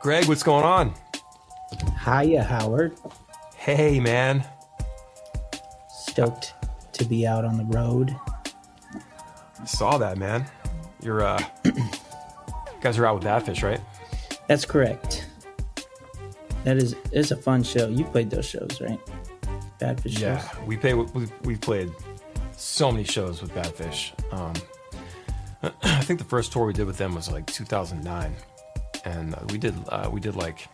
Greg, what's going on? Hiya, Howard. Hey, man. Stoked to be out on the road. I saw that, man. You're, uh, you guys are out with Badfish, right? That's correct. That is it's a fun show. You played those shows, right? Badfish Yeah, shows. we play. We we've played so many shows with Badfish. Um, I think the first tour we did with them was like 2009, and uh, we did uh, we did like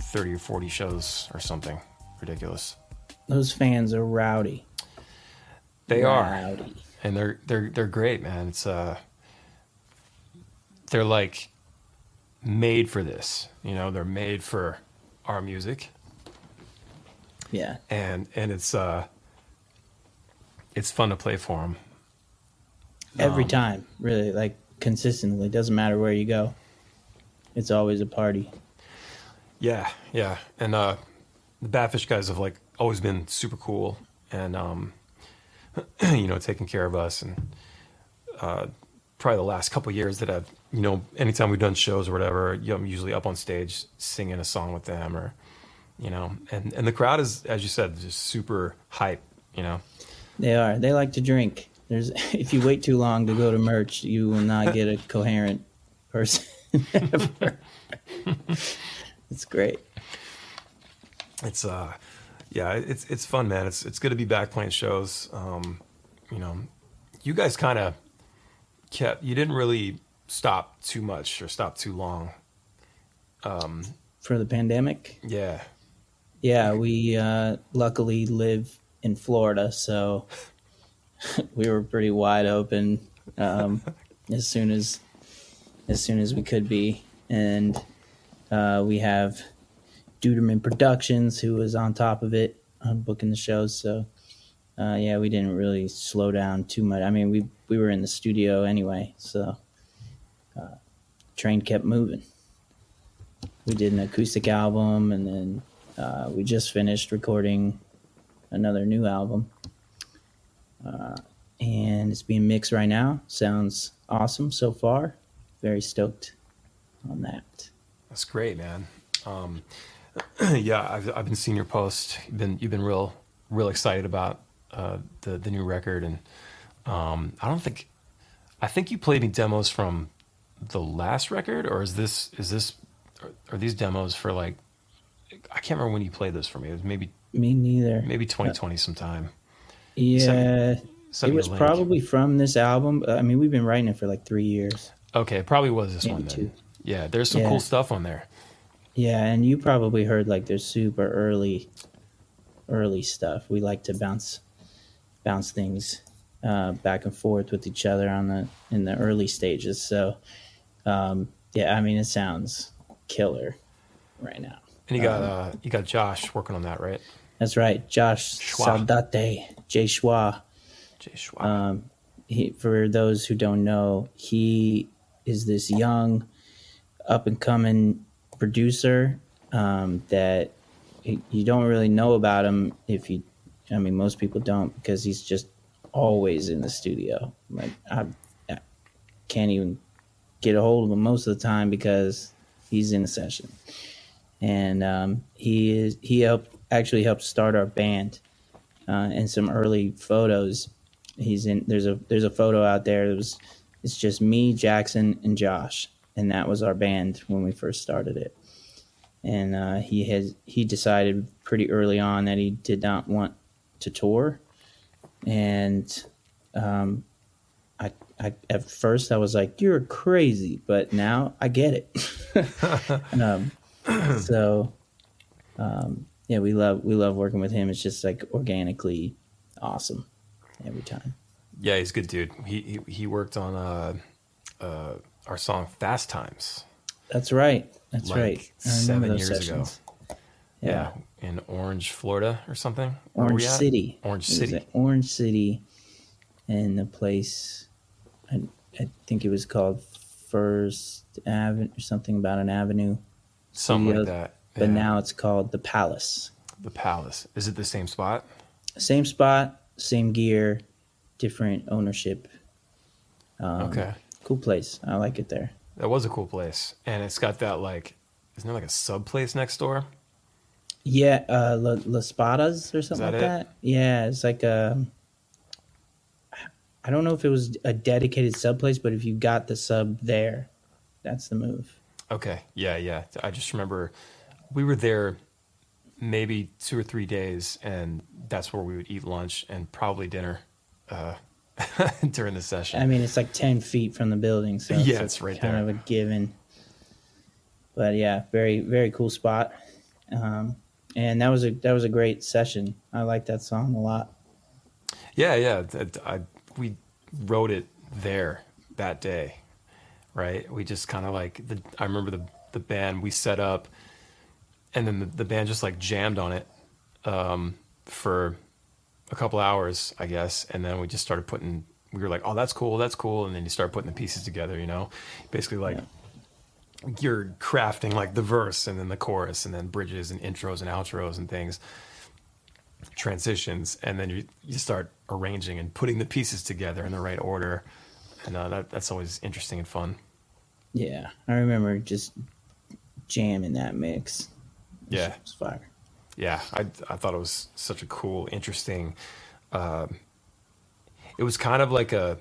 30 or 40 shows or something ridiculous. Those fans are rowdy. They are, rowdy. and they're they're they're great, man. It's uh, they're like made for this. You know, they're made for our music. Yeah. and and it's uh it's fun to play for them Every Um, time, really, like consistently. Doesn't matter where you go. It's always a party. yeah yeah and uh the badfish guys have like always been super cool and um you know taking care of us and uh probably the last couple years that i've you know anytime we've done shows or whatever you know, i'm usually up on stage singing a song with them or you know and and the crowd is as you said just super hype you know They are. They like to drink. There's if you wait too long to go to merch, you will not get a coherent person it's great. it's uh yeah it's it's fun man. It's it's good to be back playing shows. Um you know you guys kind of kept you didn't really stop too much or stop too long. Um, For the pandemic, yeah. Yeah, we uh, luckily live in Florida, so we were pretty wide open um, as soon as as soon as we could be, and uh, we have Duderman Productions who was on top of it on booking the shows. So uh, yeah, we didn't really slow down too much. I mean, we we were in the studio anyway, so uh, train kept moving. We did an acoustic album, and then uh, we just finished recording another new album. Uh, and it's being mixed right now. Sounds awesome so far. Very stoked on that. that's great man um yeah i've, I've been seeing your post you've been you've been real real excited about uh the the new record and um i don't think i think you played me demos from the last record or is this is this are, are these demos for like i can't remember when you played this for me it was maybe Me neither. maybe 2020 sometime Yeah. Send It was probably from this album. I mean, we've been writing it for like three years. Okay probably was this Maybe one then two. yeah there's some Yeah. cool stuff on there Yeah, and you probably heard like there's super early, early stuff. We like to bounce, bounce things uh, back and forth with each other on the in the early stages. So, um, yeah, I mean it sounds killer right now. and you got Um, uh you got josh working on that right That's right, Josh Schwa. Saldate, Jay Schwa. jay schwab Um, he, for those who don't know, he is this young, up and coming producer um, that you don't really know about him if you. I mean, most people don't because he's just always in the studio. Like I, I can't even get a hold of him most of the time because he's in a session, and um, he is he helped actually helped start our band. Uh, and some early photos he's in there's a there's a photo out there that was it's just me jackson and josh and that was our band when we first started it. And uh, he has he decided pretty early on that he did not want to tour. And um, I, I at first i was like you're crazy but now i get it. Um, so um, yeah we love we love working with him. It's just like organically awesome every time Yeah, he's a good dude. He he, he worked on uh, uh, our song "Fast Times." That's right. That's Like right. Seven years sessions. ago. Yeah. in Orange, Florida, or something. Orange? City. Orange It City. Orange City, and the place, I, I think it was called First Avenue or something about an avenue. Something like that. But Yeah. now it's called the Palace. the Palace. Is it the same spot? Same spot, same gear, different ownership. Um, okay, Cool place. I like it there. that was a cool place, and it's got that like isn't there like a sub place next door? Yeah, uh, La, La Spadas or something that like it? that. Yeah, it's like a. I don't know if it was a dedicated sub place, but if you got the sub there, that's the move. Okay. Yeah, yeah. I just remember we were there maybe two or three days, and that's where we would eat lunch and probably dinner uh, during the session. I mean, it's like ten feet from the building, so Yeah, like it's right kind there. of a given. But yeah, very very cool spot, um, and that was a that was a great session. I like that song a lot. Yeah, yeah. th- I, we wrote it there that day, right? We just kind of like the. I remember the the band we set up, and then the, the band just like jammed on it um, for a couple hours, I guess, and then we just started putting. We were like, "Oh, that's cool, that's cool," and then you start putting the pieces together. You know, basically like. You're crafting like the verse and then the chorus and then bridges and intros and outros and things transitions, and then you you start arranging and putting the pieces together in the right order, and uh, that that's always interesting and fun. Yeah, I remember just jamming that mix. Yeah. it's fire. Yeah, I I thought it was such a cool, interesting. Um, it was kind of like a.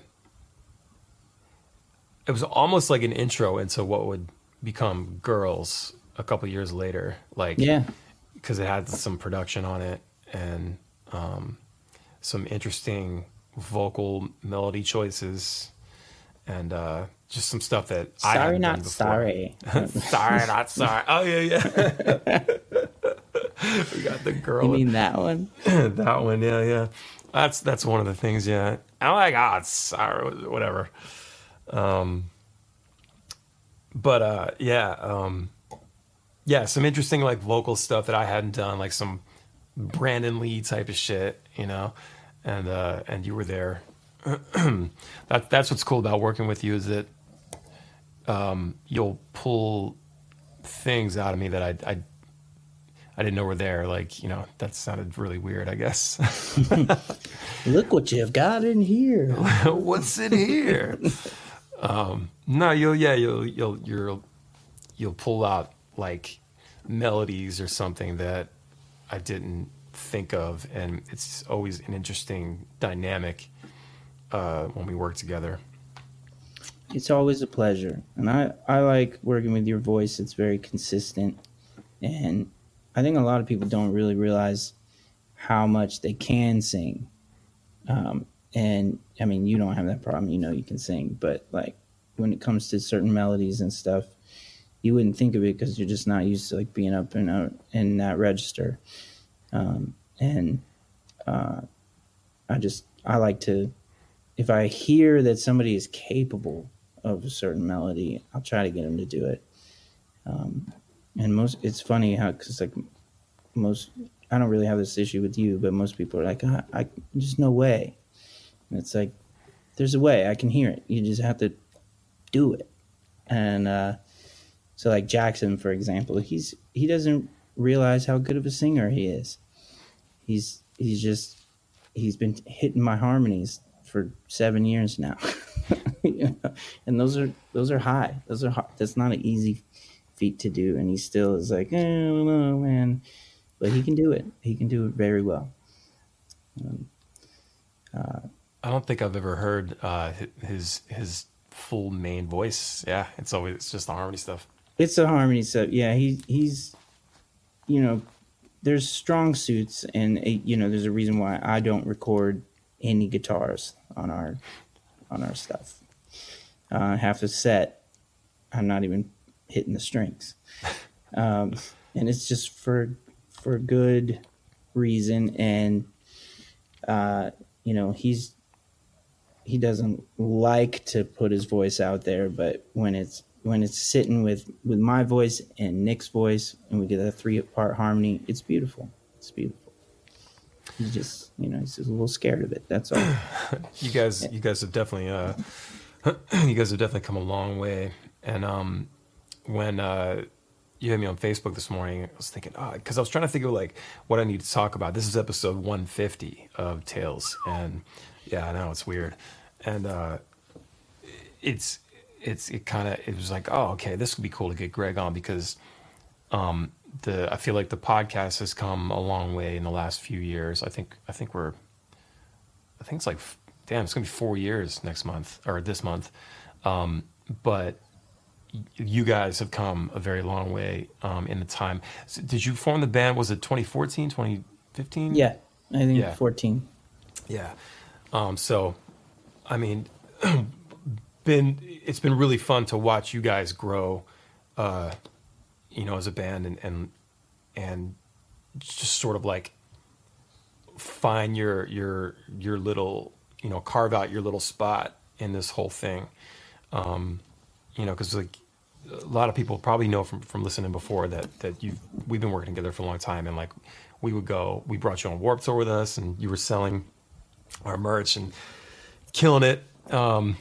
It was almost like an intro into what would become Girls a couple years later, like Yeah, because it had some production on it and um, some interesting vocal melody choices and uh, just some stuff that I sorry, done before. sorry. sorry, not sorry. Oh yeah, yeah. we got the girl. you mean that one? that one, yeah, yeah. That's that's one of the things, yeah. Oh my god, sorry, whatever. Um, but uh, yeah, um, yeah, some interesting like vocal stuff that I hadn't done, like some Brandon Lee type of shit, you know, and uh, and you were there. that that's what's cool about working with you is that um, you'll pull things out of me that I, I I didn't know we're there. Like you know, that sounded really weird. I guess. Look what you've got in here. What's in here? um, no, you'll yeah you'll you'll you'll you'll pull out like melodies or something that I didn't think of, and it's always an interesting dynamic uh, when we work together. It's always a pleasure, and I I like working with your voice. It's very consistent, and I think a lot of people don't really realize how much they can sing. Um, and I mean, you don't have that problem. You know, you can sing, but like when it comes to certain melodies and stuff, you wouldn't think of it because you're just not used to like being up in a, in that register. Um, and uh, I just I like to if I hear that somebody is capable of a certain melody, I'll try to get them to do it. Um, and most it's funny how because like most I don't really have this issue with you, but most people are like, I, I just no way. And it's like there's a way. I can hear it. You just have to do it. And uh, so like Jackson, for example, he's he doesn't realize how good of a singer he is. He's he's just he's been hitting my harmonies for seven years now, You know? and those are those are high. Those are hard. that's not an easy feat to do, and he still is like, eh, I don't know, man, but he can do it. He can do it very well. I don't think I've ever heard uh, his his full main voice. Yeah, it's always it's just the harmony stuff. It's the harmony stuff. Yeah, he he's, you know, there's strong suits, and uh, you know, there's a reason why I don't record any guitars on our on our stuff. Uh, half the set, I'm not even hitting the strings, um, and it's just for for good reason. And uh, you know, he's he doesn't like to put his voice out there, but when it's when it's sitting with with my voice and Nick's voice, and we get a three part harmony, it's beautiful. It's beautiful. He's just you know he's just a little scared of it. That's all. You guys, you guys have definitely, uh, you guys have definitely come a long way. And um, when uh, you had me on Facebook this morning, I was thinking, ah, because I was trying to think of like what I need to talk about. This is episode 150 of Tales, and yeah, I know it's weird, and uh, it's it's it kind of it was like, oh, okay, this would be cool to get Greg on because um, the I feel like the podcast has come a long way in the last few years. I think I think we're I think it's like damn, it's gonna be four years next month or this month. Um, but you guys have come a very long way um, in the time. So did you form the band? Was it 2014, 2015? Yeah, I think Yeah. 14. Yeah. Um, so, I mean, been it's been really fun to watch you guys grow, uh, you know, as a band and and and just sort of like find your your your little you know carve out your little spot in this whole thing. Um, you know, because like a lot of people probably know from from listening before that that you we've been working together for a long time and like we would go we brought you on Warped Tour with us and you were selling our merch and killing it. Um,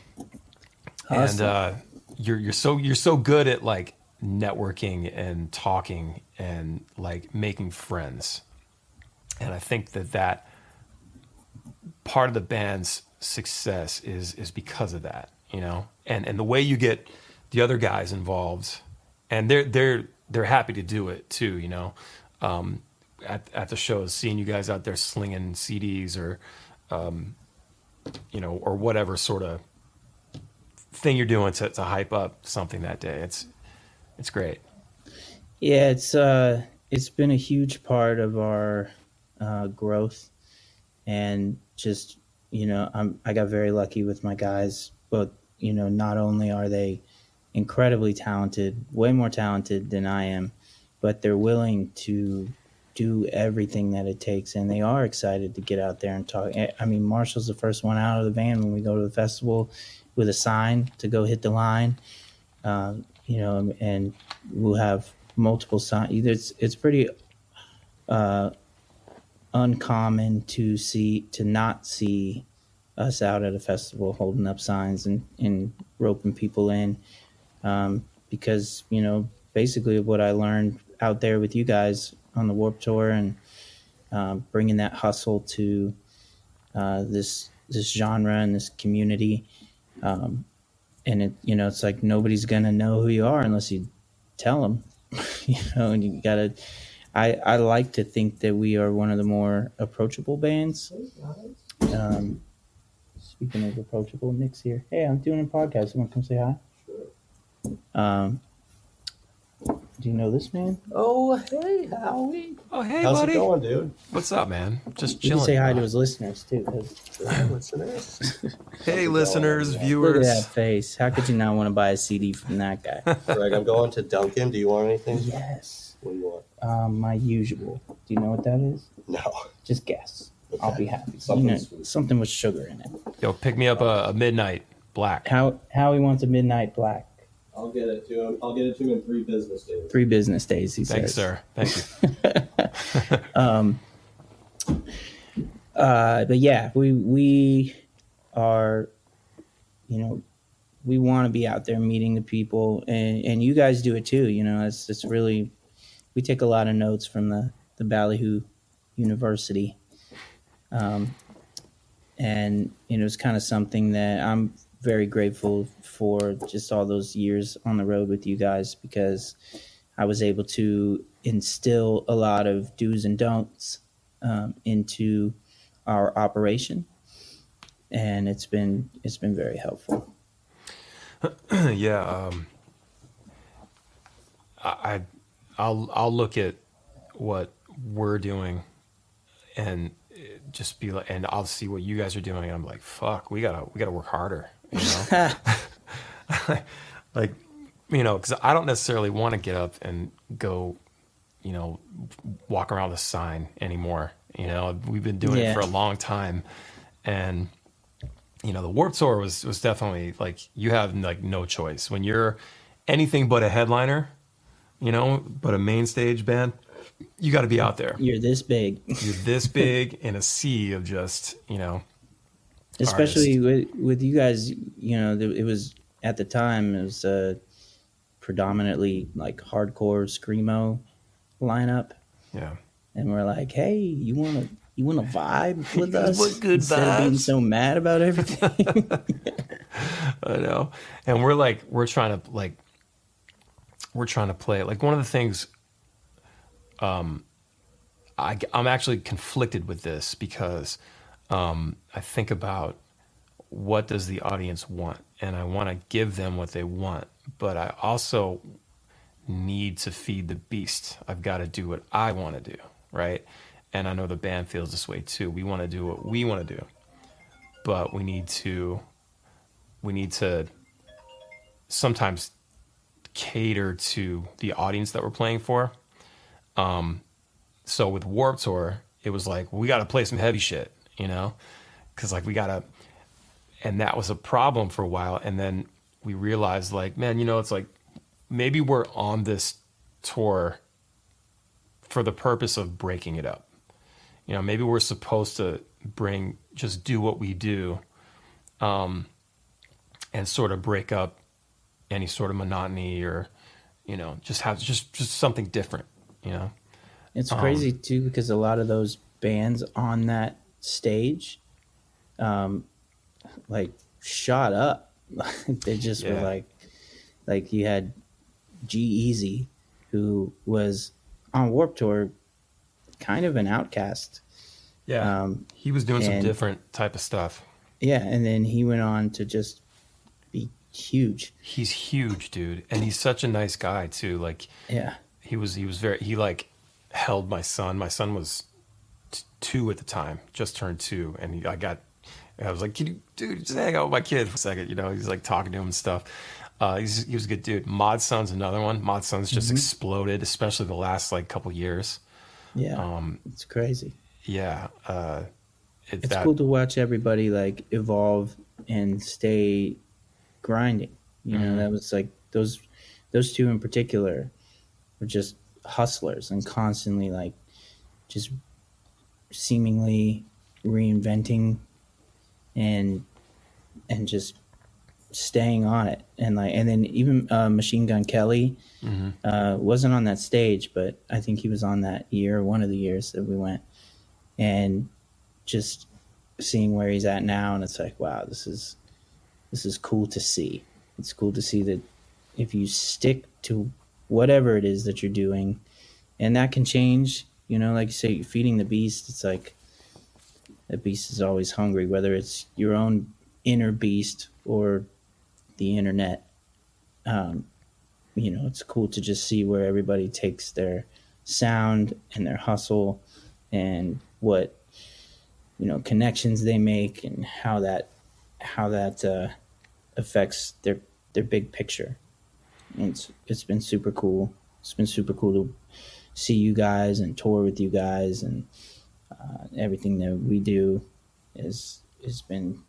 and uh, you're you're so you're so good at like networking and talking and like making friends. And I think that that part of the band's success is is because of that, you know. And and the way you get the other guys involved, and they're they're they're happy to do it too, you know. Um, at at the shows, seeing you guys out there slinging CDs or, um, you know, or whatever sort of thing you're doing to to hype up something that day. It's it's great. Yeah, it's uh, it's been a huge part of our uh, growth, and just you know, I'm I got very lucky with my guys. But you know, not only are they incredibly talented, way more talented than I am, but they're willing to do everything that it takes, and they are excited to get out there and talk. I- I mean, Marshall's the first one out of the van when we go to the festival with a sign to go hit the line. Um, you know, and we'll have multiple signs. It's it's pretty uh, uncommon to see to not see us out at a festival holding up signs and, and roping people in um, because you know basically what I learned out there with you guys on the Warped Tour and um, bringing that hustle to uh, this this genre and this community. Um, and it you know it's like nobody's gonna know who you are unless you tell them you know and you gotta i i like to think that we are one of the more approachable bands. Um speaking of approachable nick's here. Hey i'm doing a podcast. To come say hi um do you know this man Oh, hey, Howie. Oh hey How's buddy, it going, dude? what's up, man? Just you can chilling. say hi to his listeners too 'cause Hey, listeners. Hey listeners, Look look viewers. at that face how could you not want to buy a cd from that guy Greg, I'm going to Dunkin. Do you want anything? yes What do you want? um my usual do you know what that is No. just guess I'll be happy. Something you know, sweet. something with sugar in it. Yo, pick me up a, a midnight black. How Howie wants a midnight black. I'll get it to him. I'll get it to him in three business days. Three business days, he Thanks, says. sir. Thank you. Um, uh, but yeah, we we are, you know, we want to be out there meeting the people, and and you guys do it too. You know, it's it's really we take a lot of notes from the the Ballyhoo University, um, and you know, it's kind of something that I'm very grateful for. Just all those years on the road with you guys because I was able to instill a lot of do's and don'ts um, into our operation, and it's been it's been very helpful. yeah, um, I, I'll I'll look at what we're doing, and just be like, and I'll see what you guys are doing, and I'm like, fuck, we gotta we gotta work harder, you know, like, you know, because I don't necessarily want to get up and go, you know, walk around the sign anymore. You know, we've been doing Yeah. it for a long time, and you know the warped tour was was definitely like you have like no choice when you're anything but a headliner you know but a main stage band you got to be out there You're this big, you're this big in a sea of just you know especially with with you guys. You know, it was at the time it was uh, predominantly like hardcore screamo lineup, yeah. And we're like, hey, you want to. You want to vibe with us what good instead of being so mad about everything? i know. And we're like we're trying to like we're trying to play like one of the things um, I, I, am actually conflicted with this because um, I think about what does the audience want, and I want to give them what they want, but I also need to feed the beast. I've got to do what I want to do, right? And I know the band feels this way too. We want to do what we want to do, but we need to we need to sometimes cater to the audience that we're playing for. Um, so with Warped Tour, it was like we got to play some heavy shit, you know, because like we got to, and that was a problem for a while. And then we realized, like, man, you know, it's like maybe we're on this tour for the purpose of breaking it up. You know, maybe we're supposed to bring just do what we do, um, and sort of break up any sort of monotony or, you know, just have just just something different. You know. It's crazy um, too because a lot of those bands on that stage, um, like shot up. they just yeah. were like, like you had G-Eazy, who was on Warped Tour, kind of an outcast. Yeah, um, he was doing and, some different type of stuff. Yeah, and then he went on to just be huge. He's huge, dude, and he's such a nice guy too. Like, yeah, he was. He was very. He like held my son. My son was t- two at the time, just turned two, and he, I got. I was like, "Can you, dude, just hang out with my kid for a second? You know, he's like talking to him and stuff. Uh, he's, he was a good dude. Mod Sun's another one. Mod Sun's just mm-hmm. exploded, especially the last like couple years. Yeah, um, it's crazy. Yeah, uh, it, it's that, cool to watch everybody like evolve and stay grinding. You know, mm-hmm. that was like those those two in particular were just hustlers and constantly like just seemingly reinventing and and just staying on it. And like and then even uh, machine gun kelly mm-hmm. uh, wasn't on that stage but i think he was on that year one of the years that we went. And just seeing where he's at now and it's like wow this is this is cool to see. It's cool to see that if you stick to whatever it is that you're doing and that can change you know like you say feeding the beast it's like the beast is always hungry whether it's your own inner beast or the internet um, you know it's cool to just see where everybody takes their sound and their hustle and what you know connections they make and how that how that uh, affects their their big picture it's it's been super cool. It's been super cool to see you guys and tour with you guys and uh, everything that we do is has been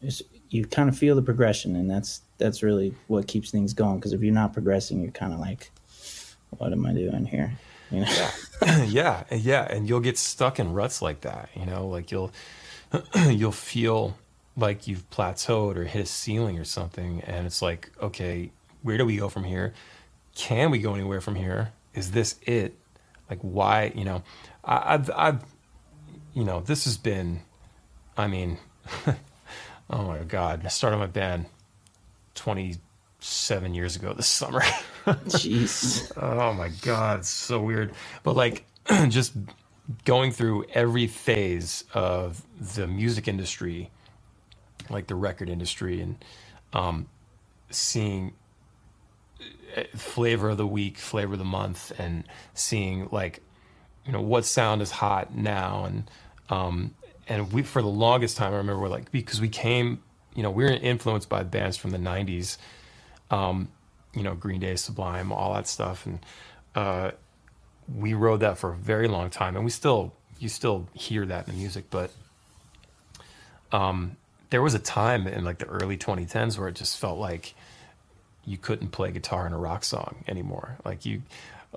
is you kind of feel the progression and that's that's really what keeps things going because if you're not progressing you're kind of like what am i doing here you know yeah. yeah yeah and you'll get stuck in ruts like that you know like you'll you'll feel like you've plateaued or hit a ceiling or something and it's like okay where do we go from here? Can we go anywhere from here? Is this it? Like, why? You know, I, I've, I've, you know, this has been, I mean, oh my God, I started my band 27 years ago this summer. Jeez. oh my God, it's so weird. But like, just going through every phase of the music industry, like the record industry, and um, seeing flavor of the week, flavor of the month, and seeing like you know what sound is hot now, and um, and we for the longest time I remember we're like because we came you know we were influenced by bands from the '90s, um, you know Green Day, Sublime, all that stuff, and uh, we rode that for a very long time, and we still you still hear that in the music, but um, there was a time in like the early 2010s where it just felt like you couldn't play guitar in a rock song anymore. Like you,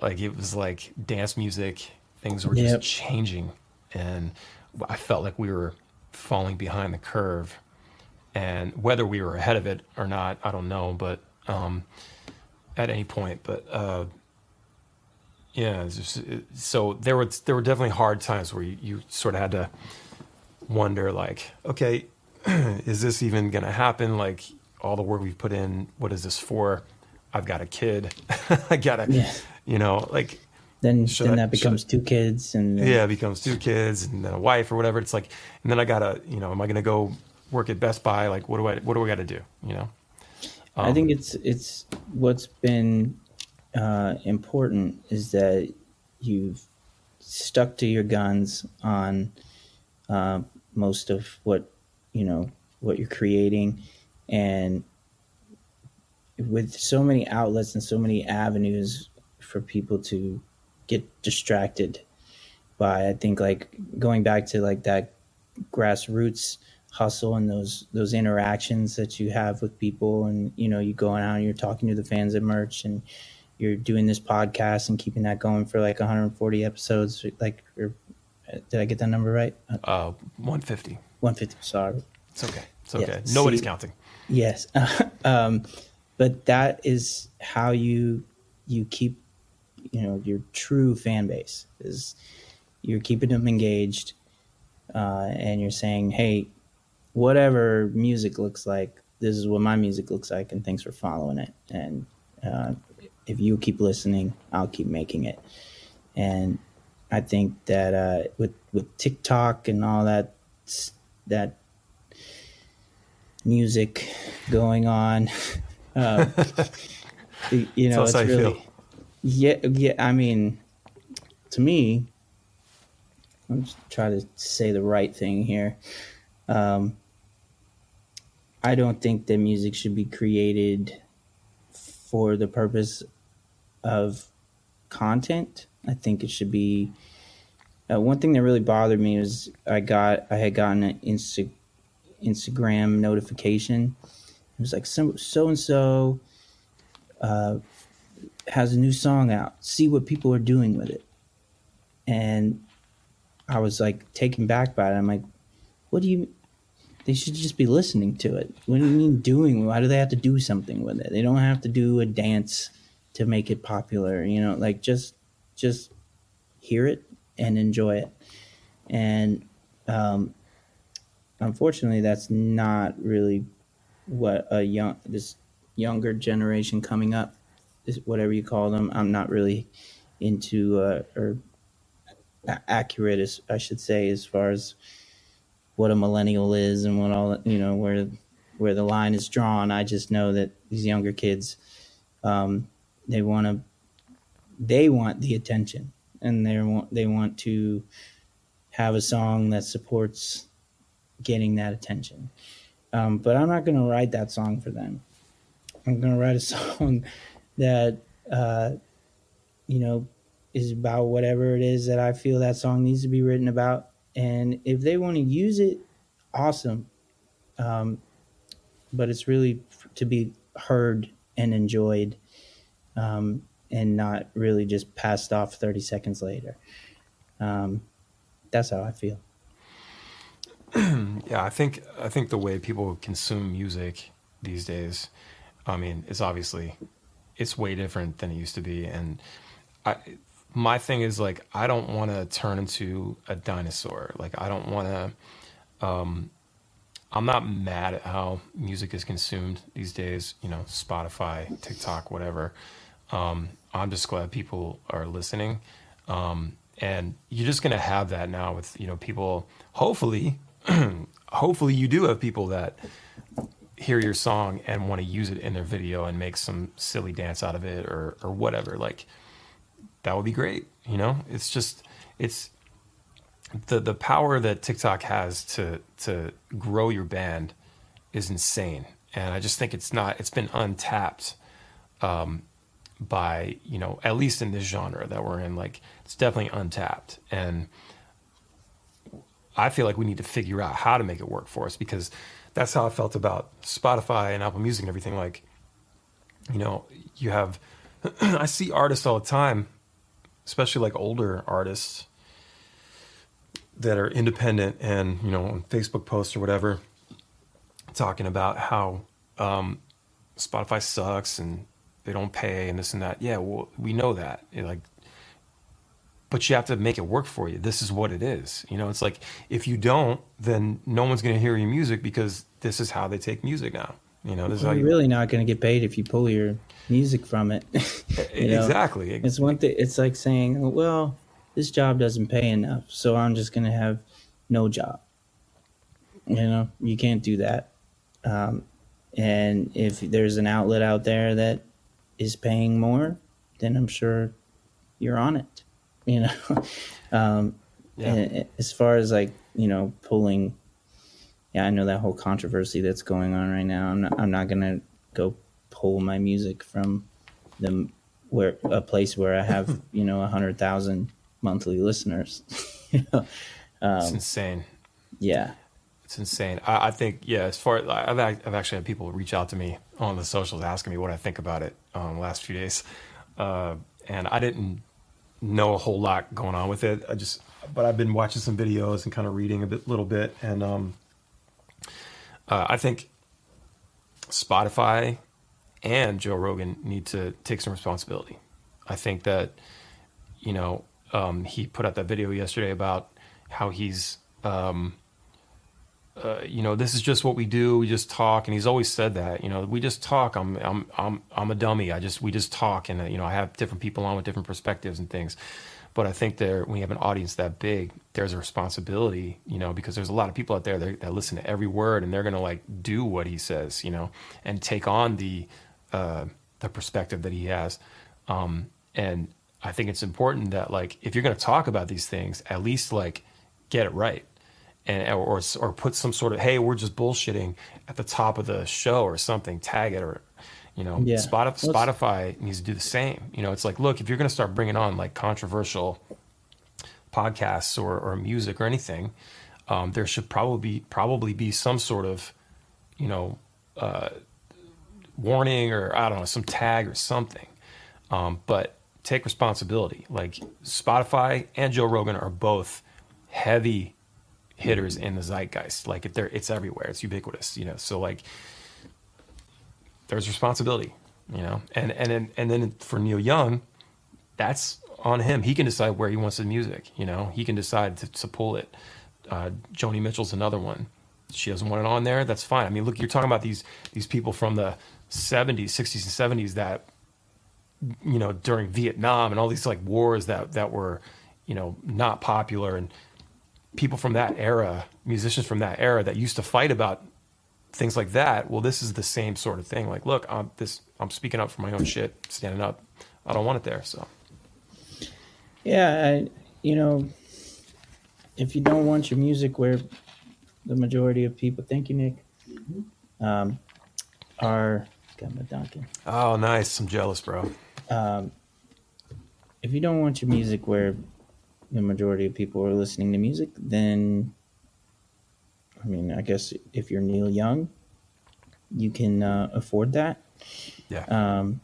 like it was like dance music. Things were just changing, and I felt like we were falling behind the curve. And whether we were ahead of it or not, I don't know. But um, at any point, but uh, yeah. Just, so there were there were definitely hard times where you, you sort of had to wonder, like, okay, is this even going to happen? Like, all the work we've put in. What is this for? I've got a kid. I gotta, yeah. you know, like then Should then I- that becomes two kids and yeah, it becomes two kids and then a wife or whatever. It's like, and then I gotta, you know, am I gonna go work at Best Buy? Like, what do I, what do I got to do? You know? I Um, think it's it's what's been uh, important is that you've stuck to your guns on uh, most of what you know what you're creating, and with so many outlets and so many avenues for people to get distracted by, I think like going back to like that grassroots hustle and those those interactions that you have with people and you know you going out and you're talking to the fans at merch and you're doing this podcast and keeping that going for like 140 episodes like or, did i get that number right Uh, Uh, 150. 150 sorry It's okay. It's Yeah, okay. Nobody's see- counting. yes um, but that is how you you keep you know your true fan base is you're keeping them engaged uh, and you're saying hey whatever music looks like this is what my music looks like and thanks for following it and uh, if you keep listening i'll keep making it and i think that uh, with with tiktok and all that that music going on uh, you know it's how you really feel. Yeah yeah i mean to me i'm just trying to say the right thing here um, I don't think that music should be created for the purpose of content. I think it should be. Uh, one thing that really bothered me was I got I had gotten an Insta, Instagram notification. It was like so so and so has a new song out. See what people are doing with it. And I was like taken back by it. I'm like, what do you they should just be listening to it. What do you mean doing? Why do they have to do something with it? They don't have to do a dance to make it popular. You know, like just just hear it and enjoy it. And um, unfortunately, that's not really what a young this younger generation coming up whatever you call them. I'm not really into uh, or accurate as I should say as far as what a millennial is and what all you know where where the line is drawn. I just know that these younger kids, um, they want to, they want the attention, and they want they want to have a song that supports getting that attention. Um, but I'm not going to write that song for them. I'm going to write a song that uh, you know is about whatever it is that I feel that song needs to be written about. And if they want to use it, awesome. Um, but it's really to be heard and enjoyed um, and not really just passed off 30 seconds later. Um, that's how I feel. Yeah, I think I think the way people consume music these days, I mean, it's obviously it's way different than it used to be, and I my thing is like I don't want to turn into a dinosaur. Like I don't want to. Um, I'm not mad at how music is consumed these days. You know, Spotify, TikTok, whatever. Um, I'm just glad people are listening, um, and you're just gonna have that now with you know people. Hopefully, hopefully you do have people that hear your song and want to use it in their video and make some silly dance out of it or or whatever. Like that would be great. You know, it's just it's the the power that TikTok has to to grow your band is insane, and I just think it's not it's been untapped um, by you know at least in this genre that we're in. Like it's definitely untapped, and I feel like we need to figure out how to make it work for us because that's how I felt about Spotify and Apple Music and everything. Like, you know, you have I see artists all the time, especially like older artists that are independent and you know on Facebook posts or whatever, talking about how um, Spotify sucks and they don't pay and this and that. Yeah, well, we know that. It, like, but you have to make it work for you. This is what it is. You know, it's like if you don't, then no one's going to hear your music because this is how they take music now. You know, this is how You're you really not going to get paid if you pull your music from it. you know? exactly. It's one thing. It's like saying, "Well, this job doesn't pay enough, so I'm just going to have no job." You know, you can't do that. Um, and if there's an outlet out there that is paying more, then I'm sure you're on it. You know, um, Yeah. as far as like you know pulling, yeah, I know that whole controversy that's going on right now. I'm not. I'm not gonna go pull my music from the where a place where I have you know a hundred thousand monthly listeners. you know? It's um, insane. yeah, It's insane. I, I think, yeah, as far I've, I've actually had people reach out to me on the socials asking me what I think about it um, last few days. Uh, and I didn't know a whole lot going on with it. I just, but I've been watching some videos and kind of reading a bit, little bit. And um, uh, I think Spotify and Joe Rogan need to take some responsibility. I think that, you know, um, he put out that video yesterday about how he's, um, uh, you know, this is just what we do. We just talk, and he's always said that. You know, we just talk. I'm, I'm, I'm, I'm a dummy. I just, we just talk, and uh, you know, I have different people on with different perspectives and things. But I think there, when you have an audience that big, there's a responsibility, you know, because there's a lot of people out there that, that listen to every word, and they're gonna like do what he says, you know, and take on the, uh, the perspective that he has. Um, and I think it's important that like if you're gonna talk about these things, at least like get it right and or or put some sort of hey we're just bullshitting at the top of the show or something tag it or you know Yeah. Spotify, Spotify needs to do the same you know it's like look if you're going to start bringing on like controversial podcasts or, or music or anything um, there should probably be probably be some sort of you know uh, warning or I don't know some tag or something um, but take responsibility like Spotify and Joe Rogan are both heavy hitters in the zeitgeist. Like if they're, it's everywhere. It's ubiquitous. You know, so like there's responsibility. You know, and and then and then for Neil Young, that's on him. He can decide where he wants his music. You know, he can decide to, to pull it. Uh, Joni Mitchell's another one. She doesn't want it on there. That's fine. I mean, look, you're talking about these these people from the 70s, 60s, and 70s that you know during Vietnam and all these like wars that that were you know not popular and people from that era, musicians from that era that used to fight about things like that. Well, this is the same sort of thing. Like, look, I'm this. I'm speaking up for my own shit, standing up. I don't want it there. So yeah. I, you know, if you don't want your music where the majority of people, thank you, Nick, um, are got my Dunkin. oh, nice. I'm jealous, bro. um, if you don't want your music where the majority of people are listening to music, then I mean, I guess if you're Neil Young, you can uh, afford that. Yeah, Um,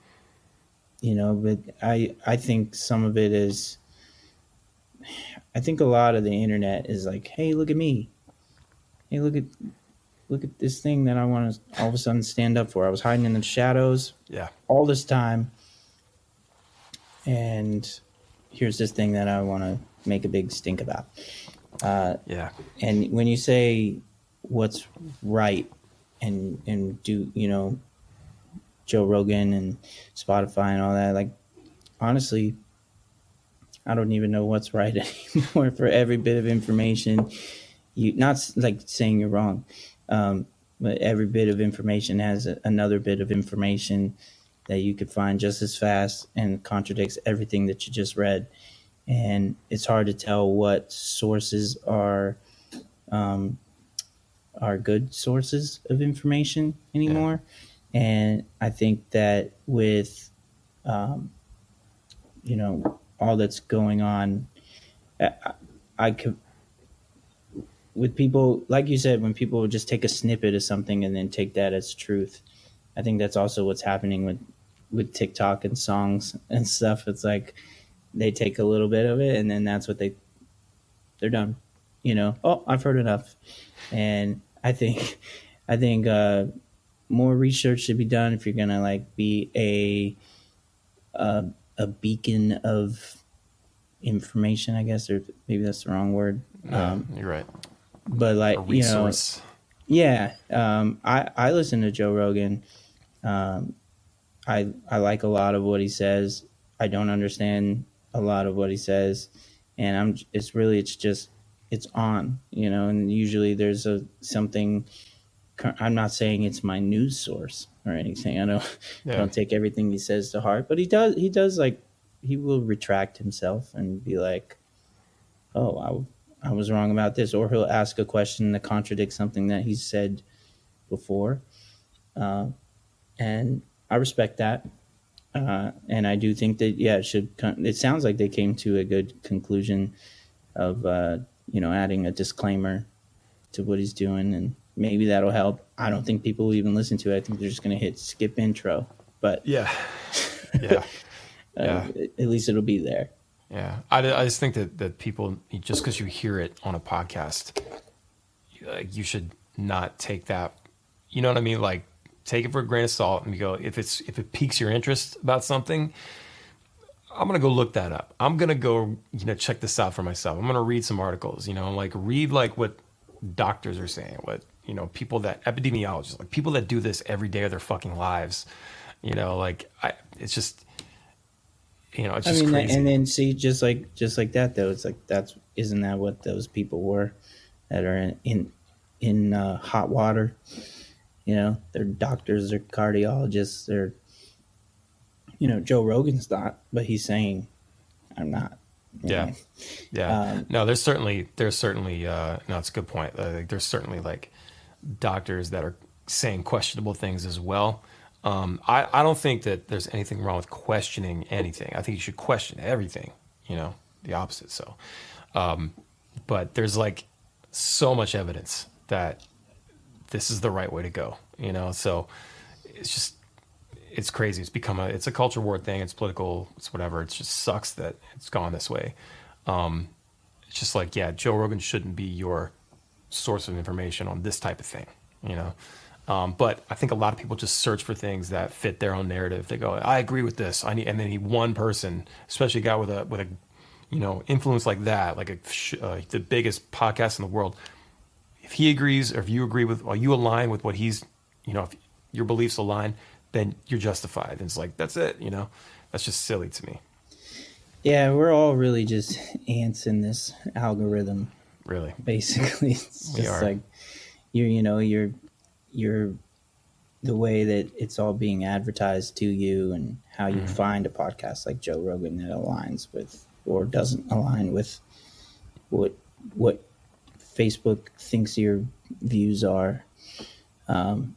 you know, but I I think some of it is. I think a lot of the internet is like, hey, look at me. Hey, look at look at this thing that I want to all of a sudden stand up for. I was hiding in the shadows yeah, all this time and here's this thing that i want to make a big stink about uh, yeah, and when you say what's right and and do you know joe rogan and spotify and all that like honestly i don't even know what's right anymore for every bit of information. You not like saying you're wrong um, but every bit of information has a, another bit of information that you could find just as fast and contradicts everything that you just read and it's hard to tell what sources are um, are good sources of information anymore. And I think that with um, you know all that's going on, I, I- I could with people like you said when people just take a snippet of something and then take that as truth. I think that's also what's happening with with TikTok and songs and stuff. It's like they take a little bit of it and then that's what they they're done. You know, oh, I've heard enough. And I think I think uh more research should be done if you're going to like be a a a beacon of information, I guess or maybe that's the wrong word. yeah Um you're right. but like you know. Yeah, um, I I listen to Joe Rogan. Um, I I like a lot of what he says. I don't understand a lot of what he says, and I'm. It's really it's just it's on, you know. And usually there's a something. I'm not saying it's my news source or anything. I don't Yeah. I don't take everything he says to heart, but he does. He does like he will retract himself and be like, "Oh, I, I was wrong about this," or he'll ask a question that contradicts something that he said before, uh, and I respect that. Uh, and I do think that yeah, it should. Con- it sounds like they came to a good conclusion of uh, you know adding a disclaimer to what he's doing, and maybe that'll help. I don't think people will even listen to it. I think they're just going to hit skip intro, but Yeah. Yeah. uh, Yeah. at least it'll be there. Yeah, I, I just think that, that people just because you hear it on a podcast, you- like you should not take that. You know what I mean? Like take it for a grain of salt and you go if it's if it piques your interest about something. I'm gonna go look that up. I'm gonna go you know check this out for myself. I'm gonna read some articles. You know, like read like what doctors are saying, what you know people that epidemiologists, like people that do this every day of their fucking lives. You know, like I, it's just you know it's just I mean, crazy. and then see, just like just like that though, it's like that's isn't that what those people were that are in in, in uh, hot water? You know, they're doctors, they're cardiologists, they're you know, Joe Rogan's not, but he's saying, "I'm not." Yeah. know? Yeah. Um, no, there's certainly there's certainly uh no, it's a good point. Uh, like, there's certainly like doctors that are saying questionable things as well. Um, I, I don't think that there's anything wrong with questioning anything. I think you should question everything, you know, the opposite. So, um, but there's like so much evidence that this is the right way to go, you know? So it's just, it's crazy. It's become a, it's a culture war thing. It's political. It's whatever. It just sucks that it's gone this way. Um, it's just like, yeah, Joe Rogan shouldn't be your source of information on this type of thing, you know? Um, but I think a lot of people just search for things that fit their own narrative. They go, I agree with this. I need, and then he one person, especially a guy with a, with a, you know, influence like that, like a, uh, the biggest podcast in the world. If he agrees, or if you agree with, or you align with what he's, you know, if your beliefs align, then you're justified. And it's like, that's it, you know, that's just silly to me. Yeah, we're all really just ants in this algorithm. Really. basically it's We just like you're you know you're you're the way that it's all being advertised to you and how you Mhm. find a podcast like joe rogan that aligns with or doesn't align with what what facebook thinks your views are. Um,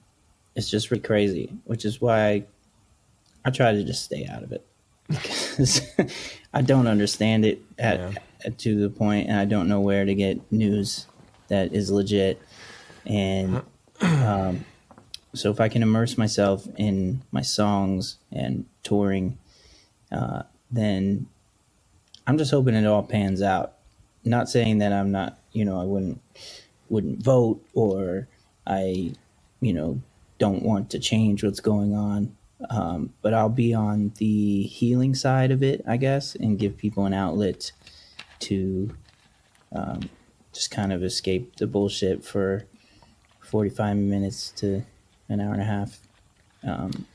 it's just really crazy which is why I, I try to just stay out of it. Because i don't understand it at, Yeah. at to the point and i don't know where to get news that is legit. And um, so if i can immerse myself in my songs and touring uh, then i'm just hoping it all pans out. Not saying that i'm not you know i wouldn't wouldn't vote or i you know don't want to change what's going on um, but i'll be on the healing side of it i guess and give people an outlet to um, just kind of escape the bullshit for 45 minutes to an hour and a half um,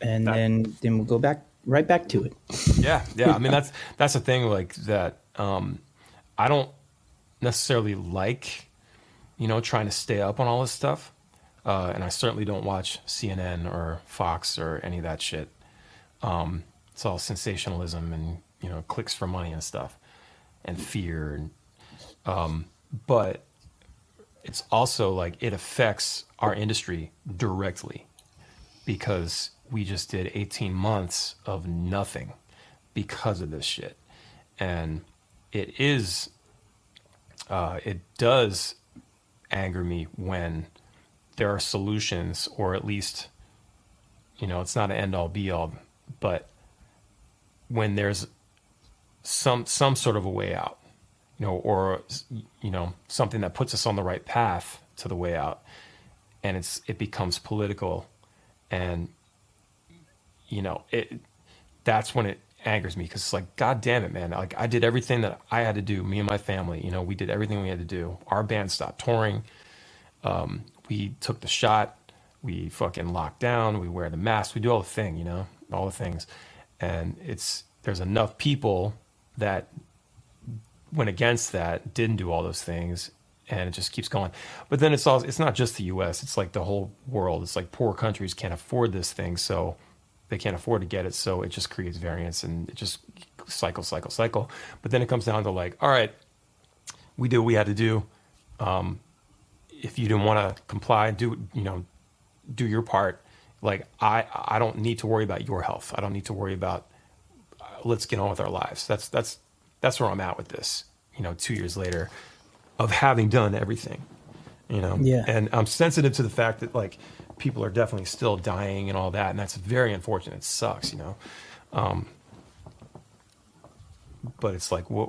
and That- then then we'll go back right back to it Yeah, yeah. I mean, that's that's the thing. Like that. Um, I don't necessarily like, you know, trying to stay up on all this stuff, uh, and I certainly don't watch CNN or Fox or any of that shit. Um, it's all sensationalism and you know clicks for money and stuff, and fear and. Um, but it's also like it affects our industry directly because we just did 18 months of nothing because of this shit. And it is, uh, it does anger me when there are solutions, or at least, you know, it's not an end all be all, but when there's some some sort of a way out, you know, or you know, something that puts us on the right path to the way out, and it's it becomes political, and you know, it that's when it angers me because it's like, God damn it, man! Like I did everything that I had to do. Me and my family, you know, we did everything we had to do. Our band stopped touring. um, we took the shot, we fucking locked down, we wear the mask, we do all the thing, you know, all the things, and it's there's enough people that went against that, didn't do all those things, and it just keeps going. But then it's all it's not just the U.S. It's like the whole world. It's like poor countries can't afford this thing, so they can't afford to get it, so it just creates variance and it just cycle, cycle, cycle. But then it comes down to like, all right, we did what we had to do. Um, if you didn't want to comply, do you know, do your part. Like I, I don't need to worry about your health. I don't need to worry about. Uh, let's get on with our lives. That's that's that's where I'm at with this. You know, two years later, of having done everything. You know, Yeah. And I'm sensitive to the fact that like people are definitely still dying and all that, and that's very unfortunate. It sucks. You know. Um, but it's like what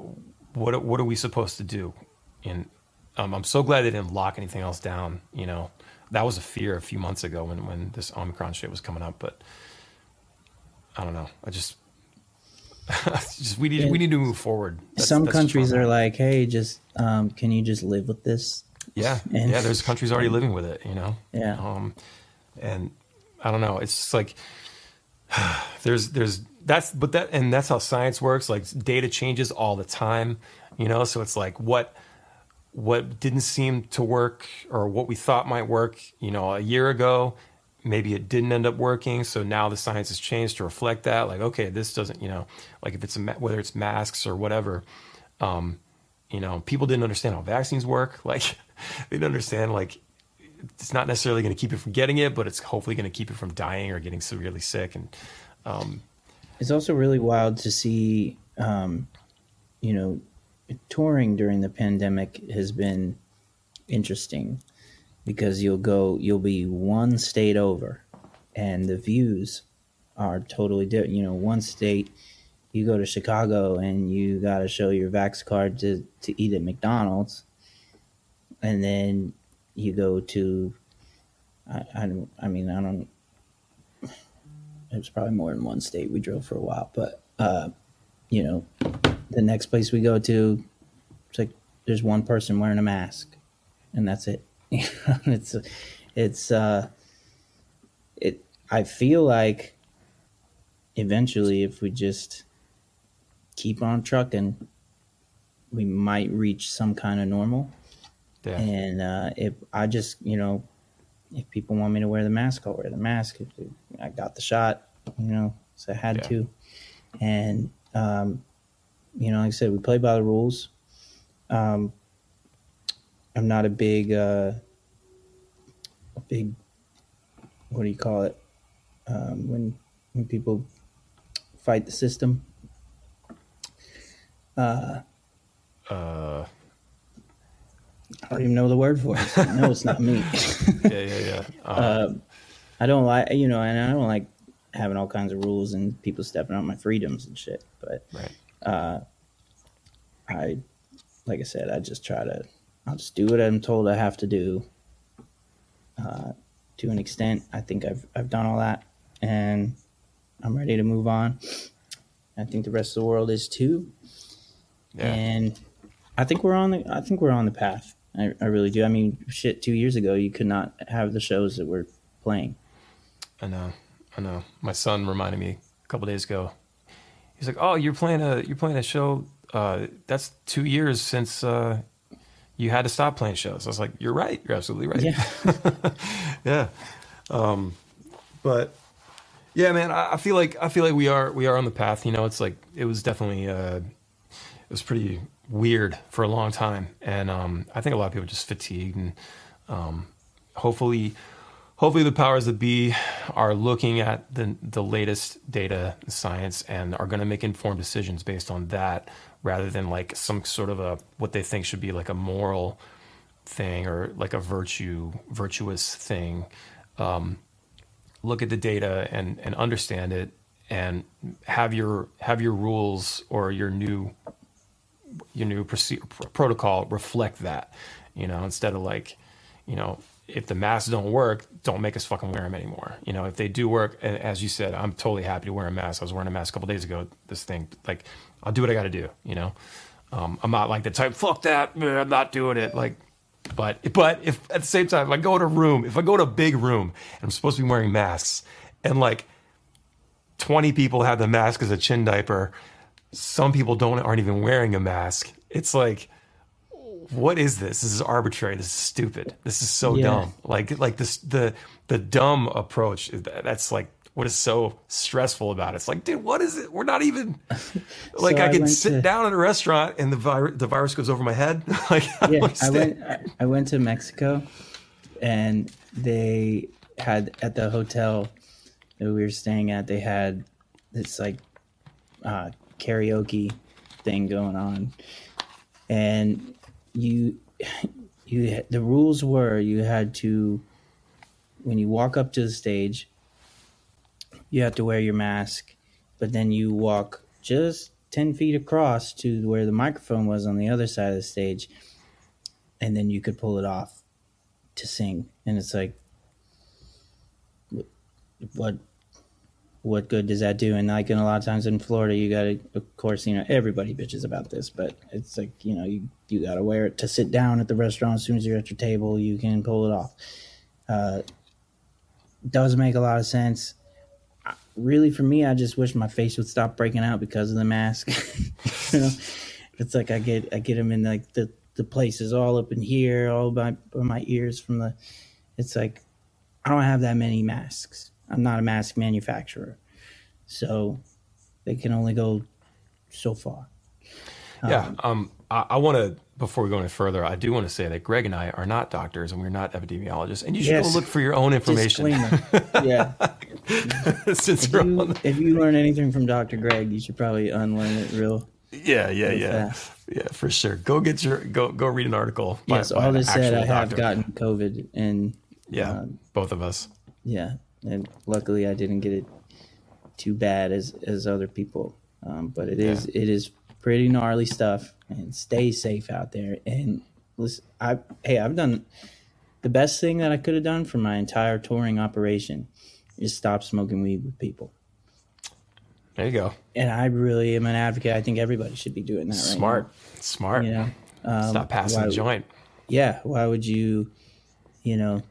what what are we supposed to do? And um, I'm so glad they didn't lock anything else down. You know, that was a fear a few months ago when when this Omicron shit was coming up. But I don't know. I just just we need we need to move forward. That's- Some that's countries are like, hey, just um, can you just live with this? yeah and- yeah. There's countries already living with it. You know. Yeah. Um, and I don't know. It's just like there's there's that's but that and that's how science works. Like data changes all the time. You know. So it's like what what didn't seem to work or what we thought might work, you know, a year ago, maybe it didn't end up working. So now the science has changed to reflect that. Like, okay, this doesn't, you know, like if it's a, whether it's masks or whatever, um, you know, people didn't understand how vaccines work. Like, they didn't understand like it's not necessarily going to keep you from getting it, but it's hopefully going to keep you from dying or getting severely sick. And um, It's also really wild to see, um, you know, touring during the pandemic has been interesting because you'll go, you'll be one state over, and the views are totally different. You know, one state, you go to Chicago and you got to show your Vax card to to eat at McDonald's, and then you go to, I, I I mean, I don't it was probably more than one state we drove for a while but uh you know the next place we go to it's like there's one person wearing a mask and that's it. It's it's uh it i feel like eventually if we just keep on trucking we might reach some kind of normal yeah, and uh, if I just, you know, if people want me to wear the mask, I'll wear the mask. If I got the shot, you know, so I had Yeah. to. And, um, you know, like I said, we play by the rules. Um, I'm not a big, uh, big, what do you call it? Um, when when people fight the system. Uh, uh, I don't even know the word for it. no, it's not me. yeah, yeah, yeah. Um, uh, I don't like, you know, and I don't like having all kinds of rules and people stepping on my freedoms and shit. But right. uh, I, like I said, I just try to, I'll just do what I'm told I have to do. Uh, to an extent, I think I've I've done all that, and I'm ready to move on. I think the rest of the world is too, Yeah. and I think we're on the I think we're on the path. I, I really do. I mean, shit, two years ago you could not have the shows that we're playing. I know, I know. My son reminded me a couple days ago. He's like, "Oh, you're playing a you're playing a show. Uh, that's two years since uh, you had to stop playing shows." I was like, "You're right. You're absolutely right." Yeah. yeah. Um, but yeah, man, I, I feel like I feel like we are we are on the path. You know, it's like it was definitely uh, it was pretty weird for a long time, and um, I think a lot of people just fatigued, and um, hopefully, hopefully the powers that be are looking at the the latest data, science, and are going to make informed decisions based on that, rather than like some sort of a what they think should be like a moral thing or like a virtue virtuous thing. Um, look at the data and and understand it and have your have your rules or your new your new proce- pr- protocol reflect that you know instead of like you know if the masks don't work don't make us fucking wear them anymore. You know if they do work as you said i'm totally happy to wear a mask. I was wearing a mask a couple days ago this thing like i'll do what i gotta do you know? Um, i'm not like the type fuck that i'm not doing it like But but if at the same time, if I go to a room, if I go to a big room and I'm supposed to be wearing masks, and like 20 people have the mask as a chin diaper, some people don't aren't even wearing a mask. It's like what is this? This is arbitrary. This is stupid. This is so Yeah. dumb. Like like this the the dumb approach that's like what is so stressful about it. It's like, dude, what is it? We're not even like So I I can sit to- down at a restaurant and the virus the virus goes over my head. like I yeah, I went. I went to Mexico, and they had at the hotel that we were staying at. They had this like uh, karaoke thing going on, and you you the rules were you had to when you walk up to the stage, you have to wear your mask, but then you walk just ten feet across to where the microphone was on the other side of the stage and then you could pull it off to sing. And it's like what what good does that do? And like in a lot of times in florida you gotta of course you know everybody bitches about this but it's like you know you you gotta wear it to sit down at the restaurant as soon as you're at your table. You can pull it off. Uh does make a lot of sense. Really for me i just wish my face would stop breaking out because of the mask. You know? It's like i get i get them in like the the places all up in here all by, by my ears from the it's like i don't have that many masks i'm not a mask manufacturer so they can only go so far Yeah. Um, I, I want to, before we go any further, I do want to say that Greg and I are not doctors and we're not epidemiologists, and you should Yes. go look for your own information. yeah Since if you, the- if you learn anything from dr greg you should probably unlearn it real yeah, yeah, yeah, fast. yeah, for sure. Go get your go go read an article. by- yes by all this said i actual have gotten covid and Yeah, um, both of us. yeah and luckily i didn't get it too bad as as other people. Um, but it is it is pretty gnarly stuff. And stay safe out there. And listen i hey i've done the best thing that i could have done for my entire touring operation is stop smoking weed with people. There you go. and i really am an advocate. I think everybody should be doing that right Smart, smart. you know? Um, Stop passing the joint. yeah. Why would you you know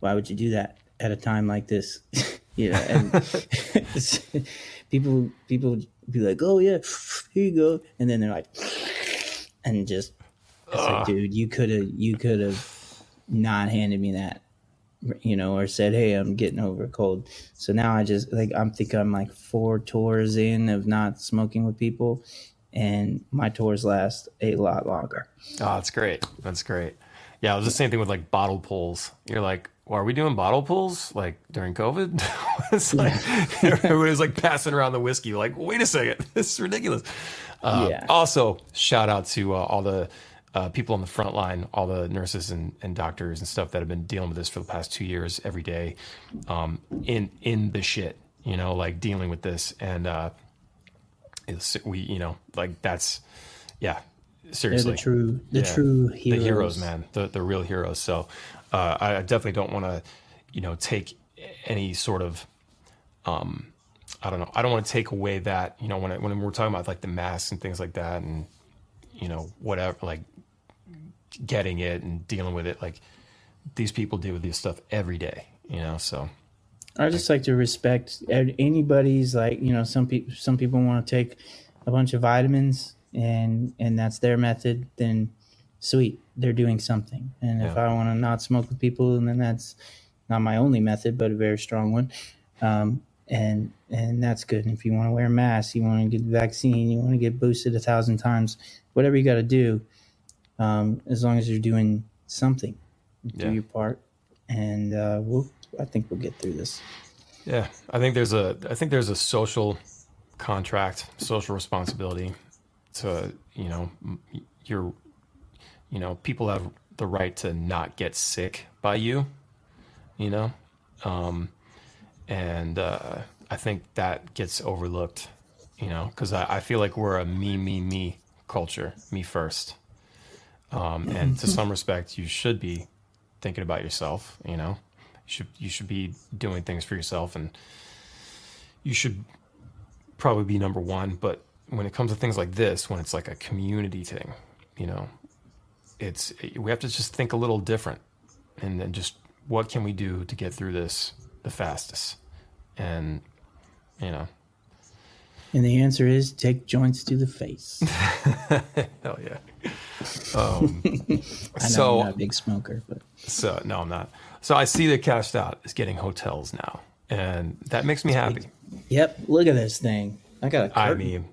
why would you do that at a time like this you know and people people be like oh yeah here you go and then they're like and just it's like dude you could have you could have not handed me that you know or said hey i'm getting over a cold so now i just like i'm thinking i'm like four tours in of not smoking with people and my tours last a lot longer Oh, that's great. That's great. Yeah, it was the same thing with like bottle pulls. You're like, well, are we doing bottle pulls like during COVID? it's like everybody's like passing around the whiskey. Like, wait a second, this is ridiculous. Uh, Yeah. Also, shout out to uh, all the uh, people on the front line, all the nurses and, and doctors and stuff that have been dealing with this for the past two years every day, um, in in the shit. You know, like dealing with this and uh, we, you know, like that's yeah. They're Seriously, the true, the Yeah. true heroes. the heroes, man, the the real heroes. So uh, I definitely don't want to, you know, take any sort of, um, I don't know, I don't want to take away that, you know, when I, when we're talking about like the masks and things like that, and you know, whatever, like getting it and dealing with it, like these people deal with this stuff every day, you know. So I just like to respect anybody's like you know some people some people want to take a bunch of vitamins and and that's their method. Then sweet, they're doing something. And if I want to not smoke with people, and then that's not my only method, but a very strong one. Um, and and that's good. And if you want to wear a mask, you want to get the vaccine, you want to get boosted a thousand times, whatever you got to do, um, as long as you're doing something, do Yeah. your part, and uh, we'll. I think we'll get through this. Yeah, I think there's a I think there's a social contract, social responsibility to you know your you know people have the right to not get sick by you, you know, um, and uh, I think that gets overlooked, you know, because I, I feel like we're a me me me culture, me first, um, and to some respect you should be thinking about yourself, you know? You should you should be doing things for yourself and you should probably be number one but when it comes to things like this when it's like a community thing you know it's we have to just think a little different, and then just what can we do to get through this the fastest, and you know, And the answer is take joints to the face. hell yeah. Um, I know so I'm not a big smoker, but So no, I'm not. So I see that Kash'd Out is getting hotels now, and that makes me happy. yep. Look at this thing. I got a curtain. I mean,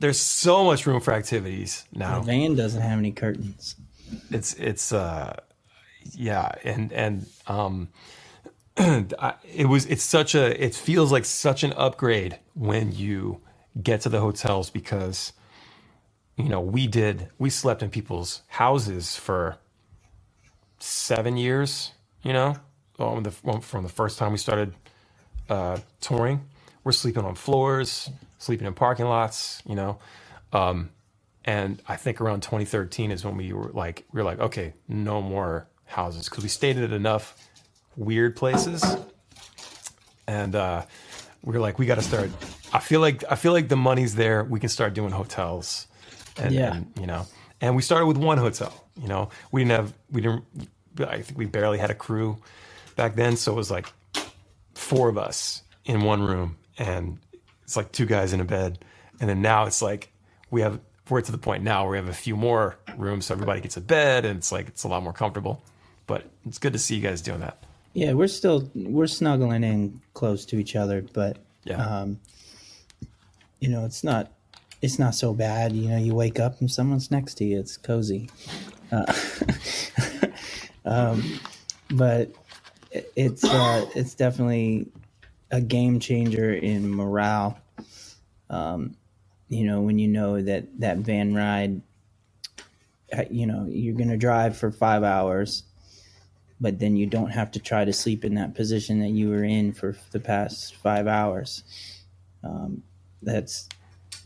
there's so much room for activities now. the van doesn't have any curtains. It's it's uh, yeah, and and um, it was it's such a it feels like such an upgrade when you get to the hotels because you know we did we slept in people's houses for seven years you know um, the, from the first time we started uh, touring we're sleeping on floors sleeping in parking lots you know? Um, and i think around 2013 is when we were like we were like okay no more houses. Because we stayed at enough weird places. And uh, we were like we got to start i feel like i feel like the money's there. We can start doing hotels and, Yeah. and, you know? And we started with one hotel you know? We didn't have we didn't i think we barely had a crew back then. So it was like four of us in one room. And it's like two guys in a bed and then now it's like we have we're to the point now where we have a few more rooms so everybody gets a bed and it's like it's a lot more comfortable but it's good to see you guys doing that Yeah, we're still we're snuggling in close to each other, but Yeah. um, you know, it's not it's not so bad. You know, you wake up and someone's next to you. It's cozy. Uh, um, but it's uh, it's definitely a game changer in morale. Um, you know, when you know that that van ride, uh, you know, you're gonna drive for five hours but then you don't have to try to sleep in that position that you were in for the past five hours. Um, that's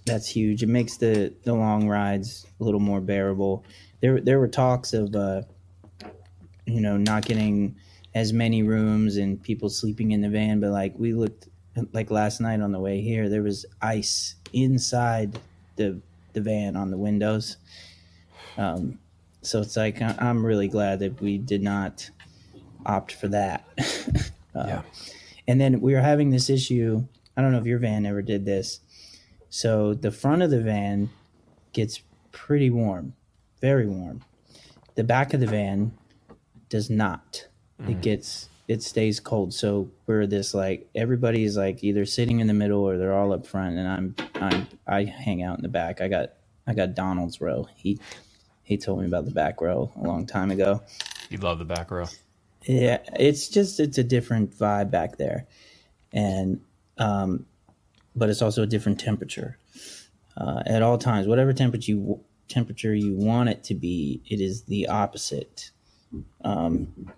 that's huge. It makes the the long rides a little more bearable. There there were talks of uh, you know not getting as many rooms and people sleeping in the van, but like we looked like last night on the way here, there was ice inside the the van on the windows. Um, so it's like I'm really glad that we did not opt for that. Uh, yeah And then we were having this issue. I don't know if your van ever did this. So the front of the van gets pretty warm, very warm. The back of the van does not. It gets it stays cold. So we're this like everybody's like either sitting in the middle or they're all up front, and I'm I'm I hang out in the back. I got I got Donald's row. He he told me about the back row a long time ago. you love the back row Yeah, it's just it's a different vibe back there, and um, but it's also a different temperature uh, at all times. Whatever temperature you temperature you want it to be, it is the opposite, um,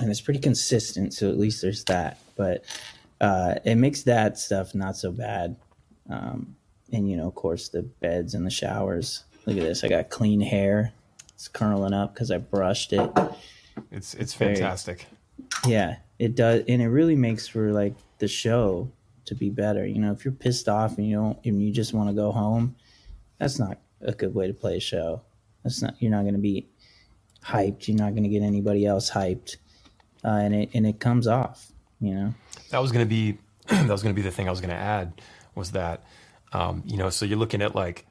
and it's pretty consistent. So at least there's that, but uh, it makes that stuff not so bad. Um, and you know, of course, the beds and the showers. Look at this. I got clean hair. It's curling up because I brushed it. it's it's very- fantastic Yeah, it does, and it really makes for like the show to be better. You know, if you're pissed off and you don't, and you just want to go home, that's not a good way to play a show. That's not. You're not going to be hyped. You're not going to get anybody else hyped, uh, and it and it comes off. You know. that was going to be that was going to be the thing I was going to add was that um, you know so you're looking at like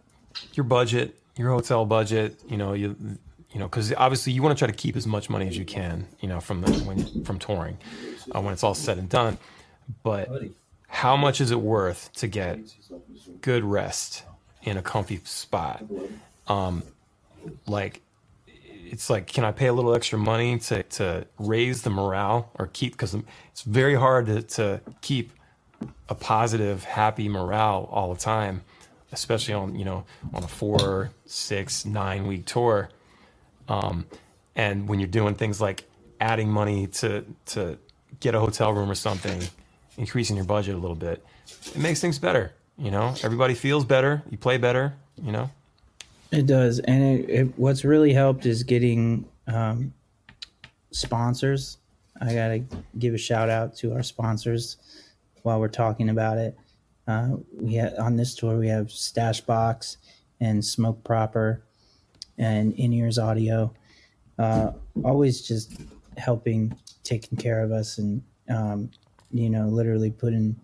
your budget, your hotel budget, you know you you know because obviously you want to try to keep as much money as you can, you know from the when from touring uh, when it's all said and done, but how much is it worth to get good rest in a comfy spot? Um, like it's like can i pay a little extra money to, to raise the morale or keep because it's very hard to, to keep a positive happy morale all the time especially on you know on a four six nine week tour. Um, and when you're doing things like adding money to to get a hotel room or something increasing your budget a little bit it makes things better you know? Everybody feels better you play better you know It does, and it, it, what's really helped is getting um, sponsors. I gotta give a shout out to our sponsors while we're talking about it. Uh, we ha- on this tour we have Stashbox and Smoke Proper and In Ears Audio. uh, always just helping, taking care of us, and um, you know, literally putting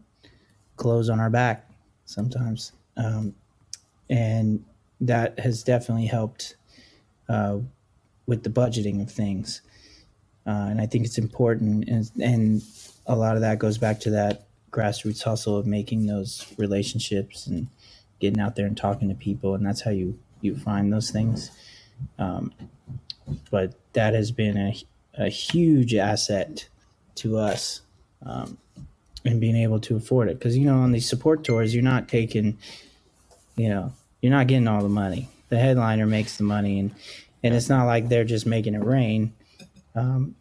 clothes on our back sometimes, um, and that has definitely helped uh, with the budgeting of things. Uh, and I think it's important, and, and a lot of that goes back to that grassroots hustle of making those relationships and getting out there and talking to people, and that's how you you find those things. Um, but that has been a, a huge asset to us um, in being able to afford it. Because you know, on these support tours, you're not taking, you know, you're not getting all the money. The headliner makes the money, and and it's not like they're just making it rain. Um,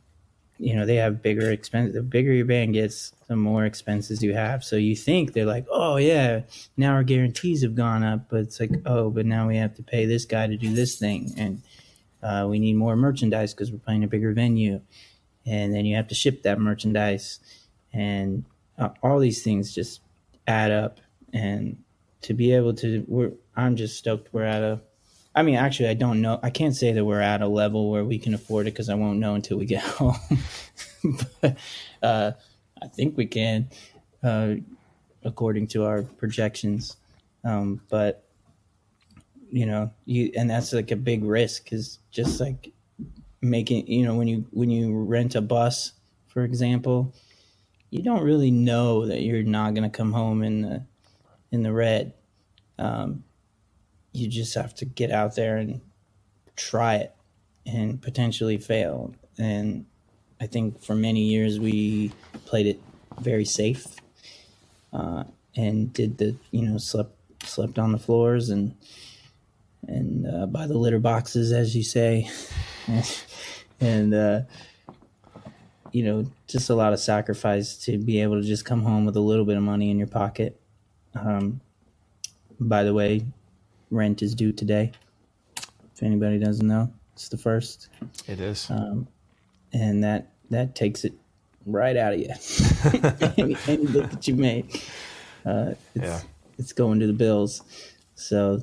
you know, they have bigger expense. The bigger your band gets, the more expenses you have. So you think they're like, oh yeah, now our guarantees have gone up, but it's like, oh, but now we have to pay this guy to do this thing, and uh, we need more merchandise because we're playing a bigger venue, and then you have to ship that merchandise, and uh, all these things just add up, and to be able to, we're, I'm just stoked we're at a. I mean, actually, I don't know. I can't say that we're at a level where we can afford it because I won't know until we get home. but uh, I think we can, uh, according to our projections. Um, but you know, you and that's like a big risk because just like making, you know, when you when you rent a bus, for example, you don't really know that you're not going to come home in the in the red. Um, you just have to get out there and try it and potentially fail. And I think for many years we played it very safe uh, and did the you know slept slept on the floors and and uh, by the litter boxes, as you say, and uh, you know just a lot of sacrifice to be able to just come home with a little bit of money in your pocket. Um, by the way, rent is due today. If anybody doesn't know, it's the first, It is. um, and that that takes it right out of you. any, any bit that you make, uh, it's, Yeah. it's going to the bills. So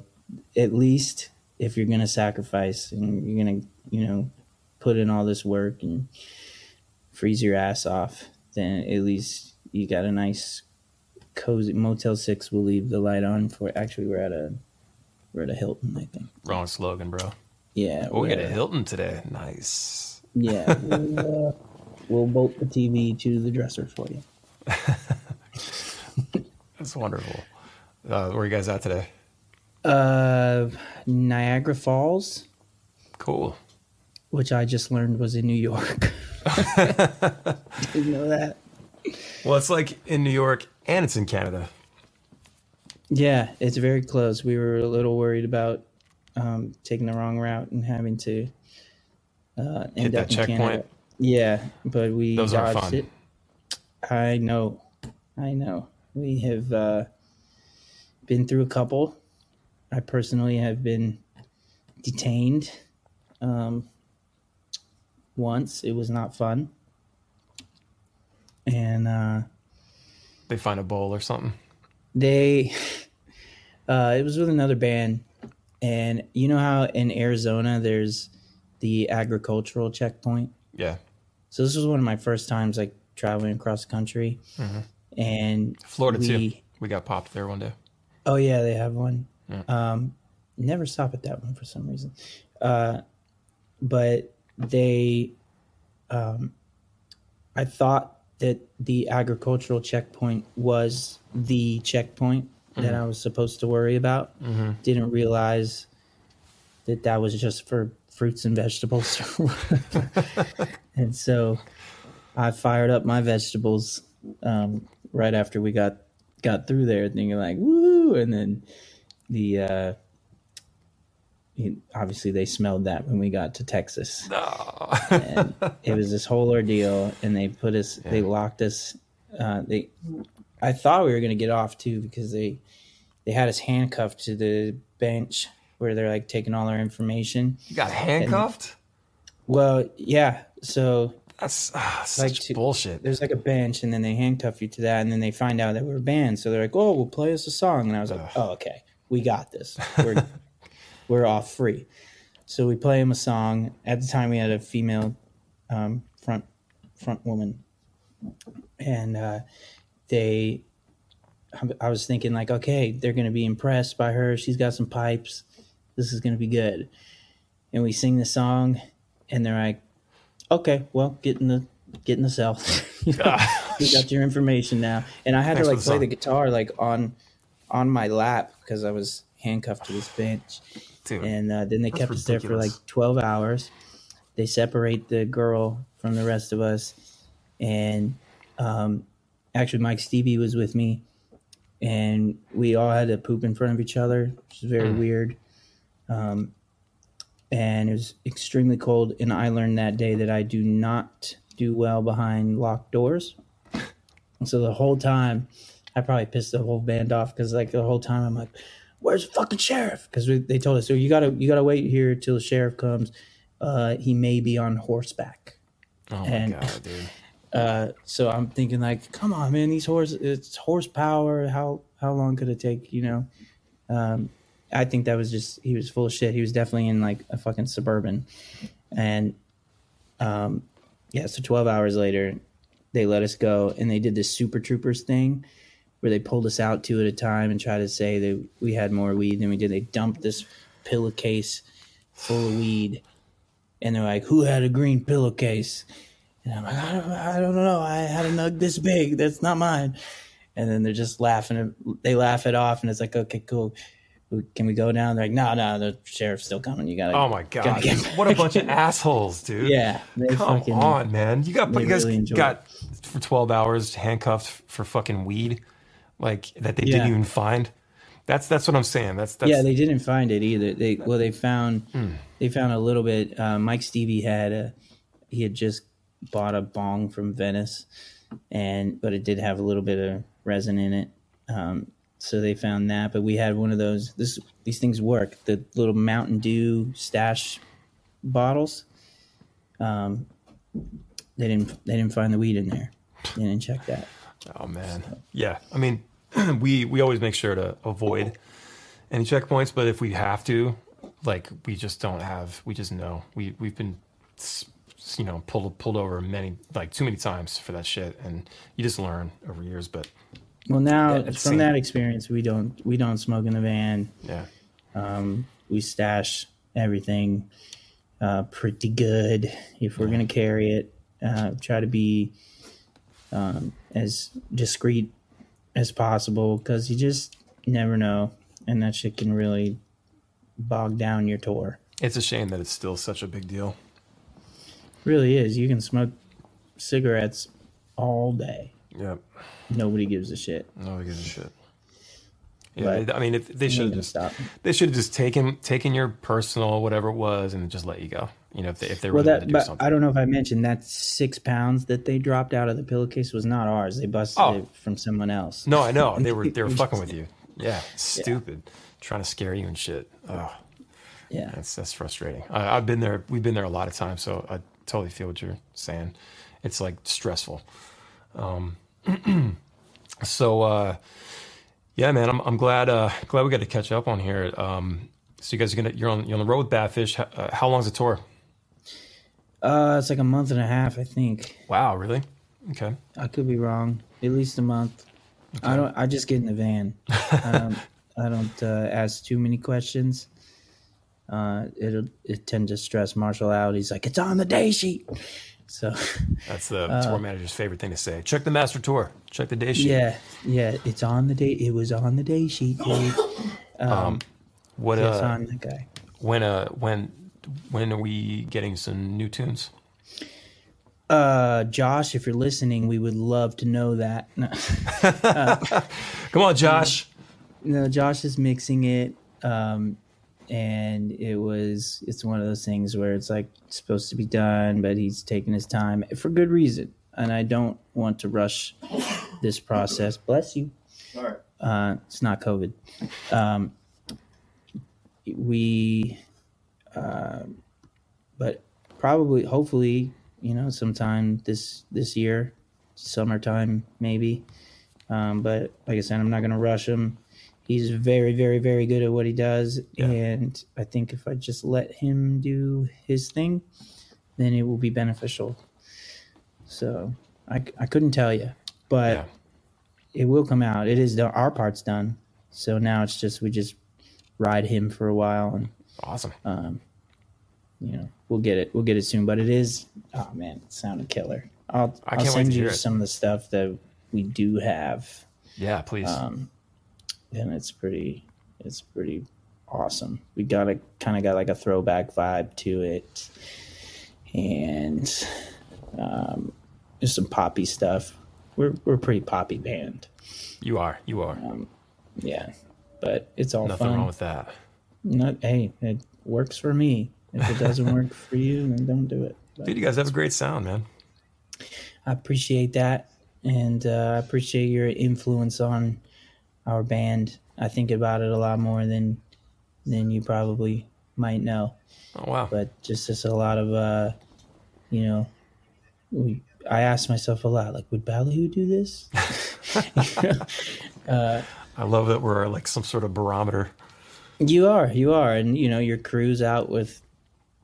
at least if you're gonna sacrifice and you're gonna, you know, put in all this work and freeze your ass off, then at least you got a nice cozy Motel Six will leave the light on for actually we're at a we're at a Hilton, I think. Wrong slogan, bro. Yeah. Oh, we we're got a Hilton today. Nice. Yeah. We'll, uh, we'll bolt the TV to the dresser for you. That's wonderful. Uh, where are you guys at today? Uh Niagara Falls, Cool. which I just learned was in New York. Didn't know that. Well, it's like in New York and it's in Canada. Yeah, it's very close. We were a little worried about um, taking the wrong route and having to uh, end Hit up that in checkpoint. Canada. Yeah, but we Those dodged it. I know, I know. We have uh, been through a couple. I personally have been detained um, once. It was not fun, and. Uh, They find a bowl or something. they uh it was with another band and you know how in arizona there's the agricultural checkpoint Yeah. so this was one of my first times like traveling across the country and Florida too. we- We got popped there one day. oh yeah they have one Yeah. um never stop at that one for some reason uh but they um i thought that the agricultural checkpoint was the checkpoint that i was supposed to worry about. Mm-hmm. didn't realize that that was just for fruits and vegetables. And so i fired up my vegetables um, right after we got got through there thinking like woo and then the uh he- obviously they smelled that when we got to texas No. and it was this whole ordeal and they put us they locked us uh they i thought we were going to get off too because they they had us handcuffed to the bench where they're like taking all our information you got handcuffed? well yeah so That's ah, Like such to- bullshit. there's like a bench and then they handcuff you to that and then they find out that we're banned so they're like oh we'll play us a song and i was like Ugh. oh okay we got this we're we're off free so we play him a song. At the time, we had a female um, front front woman, and uh, they. I was thinking like, okay, they're gonna be impressed by her. She's got some pipes. This is gonna be good. And we sing the song, and they're like, okay, well, get in the get in the cell. You know, got your information now. And I had Thanks to like play song. the guitar like on on my lap because I was handcuffed to this bench. Dude, And uh, then they That's kept us there for like 12 hours. They separate the girl from the rest of us. And um, actually, Mike Stevie was with me. And we all had to poop in front of each other, which is very Mm. weird. Um, and it was extremely cold. And I learned that day that I do not do well behind locked doors. So the whole time, I probably pissed the whole band off because like the whole time I'm like, "Where's the fucking sheriff?" Because they told us, "So you gotta you gotta wait here till the sheriff comes. Uh, he may be on horseback." oh my god, dude. Uh, so I'm thinking like, "Come on, man, these horse it's horsepower. How how long could it take?" You know. Um, I think that was just he was full of shit. He was definitely in like a fucking suburban, and um, yeah. So 12 hours later, they let us go, and they did this Super Troopers thing where they pulled us out two at a time and tried to say that we had more weed than we did. They dumped this pillowcase full of weed, and they're like, "Who had a green pillowcase?" And I'm like, "I don't, I don't know. I had a nug this big. That's not mine." And then they're just laughing. They laugh it off, and it's like, "Okay, cool. Can we go down?" They're like, "No, no, the sheriff's still coming. You gotta." Oh my god, what a bunch of assholes, dude. Yeah, Come fucking, on, man. You got you guys really got for 12 hours handcuffed for fucking weed like that they Yeah. didn't even find. That's that's what I'm saying. That's that's yeah, they didn't find it either. They well, they found Hmm. they found a little bit. Uh, Mike Stevie had a he had just bought a bong from Venice, and but it did have a little bit of resin in it. Um, so they found that, but we had one of those. This these things work. The little Mountain Dew stash bottles. Um, they didn't they didn't find the weed in there. They didn't check that. Oh man. Yeah. I mean, we we always make sure to avoid any checkpoints, but if we have to, like we just don't have we just know. We we've been you know, pulled pulled over many like too many times for that shit and you just learn over years, but Well, now Yeah, from same. that experience, we don't we don't smoke in the van. yeah. Um, we stash everything uh, pretty good if we're going to carry it. Uh, try to be um, as discreet as possible because you just never know, and that shit can really bog down your tour. It's a shame that it's still such a big deal. Really is. You can smoke cigarettes all day. Yep. Nobody gives a shit. Nobody gives a shit. Yeah, But I mean, if they should have just stop. they should have just taken taken your personal whatever it was and just let you go. You know, if they if they Well, that to do but something. I don't know if I mentioned that six pounds that they dropped out of the pillowcase was not ours. They busted Oh. it from someone else. No, I know they were they were fucking with you. Yeah, stupid, trying to scare you and shit. Oh, Yeah. that's that's frustrating. I, I've been there. We've been there a lot of times, so I totally feel what you're saying. It's like stressful. Um, so uh, yeah, man, I'm I'm glad uh, glad we got to catch up on here. Um, so you guys are gonna you're on you're on the road with Badfish. How, uh, how long's the tour? Uh, it's like a month and a half, I think. Wow, really? Okay. I could be wrong. At least a month. I don't. I just get in the van. I don't. I don't uh, ask too many questions. Uh, it'll it tend to stress Marshall out. He's like, "It's on the day sheet." So, That's the tour manager's favorite thing to say. Check the master tour. Check the day sheet. Uh, yeah, yeah, it's on the day. It was on the day sheet, Dave. Um, What yes, uh, on that guy. when uh when when are we getting some new tunes? Uh, Josh, if you're listening, we would love to know that. No, Come on, Josh. no Josh is mixing it. Um, and it was it's one of those things where it's like supposed to be done, but he's taking his time for good reason. And I don't want to rush this process. Bless you. Sorry. Uh, it's not COVID. Um, we, uh, but probably, hopefully, you know, sometime this this year, summertime maybe. Um, but like I said, I'm not going to rush him. he's very, very, very good at what he does. Yeah. And I think if I just let him do his thing, then it will be beneficial. So I, I couldn't tell you, but Yeah. it will come out. It is done. Our part's done. So now it's just, we just ride him for a while and, Awesome. You know, we'll get it. We'll get it soon. But it is, oh man, it sounded killer. I'll, I I'll can't wait send you some of the stuff that we do have. Yeah, please. Um, and it's pretty it's pretty awesome we got a kind of got like a throwback vibe to it and um there's some poppy stuff we're we're a pretty poppy band you are. You are. yeah but it's all Nothing fun wrong with that. Not, hey it works for me if it doesn't work for you then don't do it But Dude, you guys have a great sound, man. i appreciate that and uh, i appreciate your influence on our band i think about it a lot more than than you probably might know Oh wow. but just as a lot of uh you know we i asked myself a lot like would ballyhoo do this I love that we're like some sort of barometer. you are you are and you know your crew's out with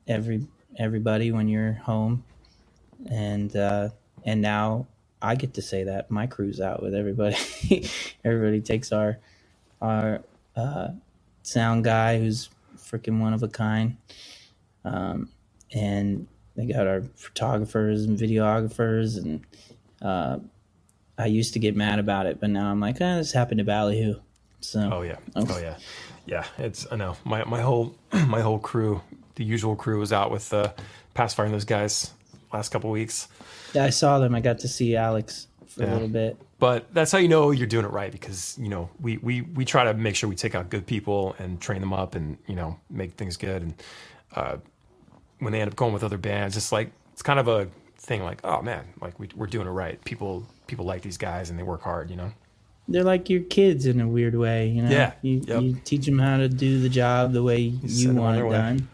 every everybody when you're home and uh and now i get to say that my crew's out with everybody everybody takes our our uh sound guy who's freaking one of a kind um and they got our photographers and videographers and uh i used to get mad about it but now i'm like oh, this happened to ballyhoo so Oh yeah. Oh yeah. Yeah. It's I know. My my whole my whole crew, the usual crew was out with uh Pacifier and those guys last couple weeks. Yeah, I saw them. I got to see Alex for Yeah. a little bit. But that's how you know you're doing it right because, you know, we, we, we try to make sure we take out good people and train them up and, you know, make things good. And uh, when they end up going with other bands, it's like, it's kind of a thing like, oh man, like we, we're doing it right. People, people like these guys and they work hard, you know? They're like your kids in a weird way, you know. Yeah, You, yep. you teach them how to do the job the way you, 'em want it done,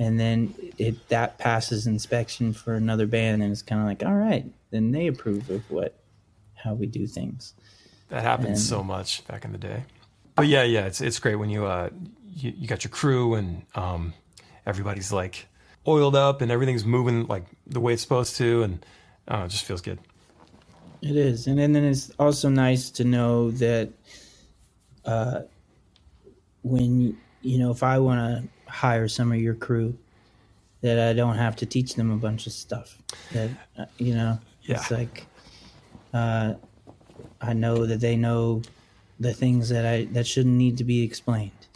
and then it that passes inspection for another band, and it's kind of like, all right, then they approve of what how we do things. That happened And- so much back in the day. But yeah, yeah, it's it's great when you uh you, you got your crew and um everybody's like oiled up and everything's moving like the way it's supposed to and uh, it just feels good. It is, and then, then it's also nice to know that uh, when you know if I want to hire some of your crew, that I don't have to teach them a bunch of stuff. That uh, you know, it's like uh, I know that they know the things that I that shouldn't need to be explained,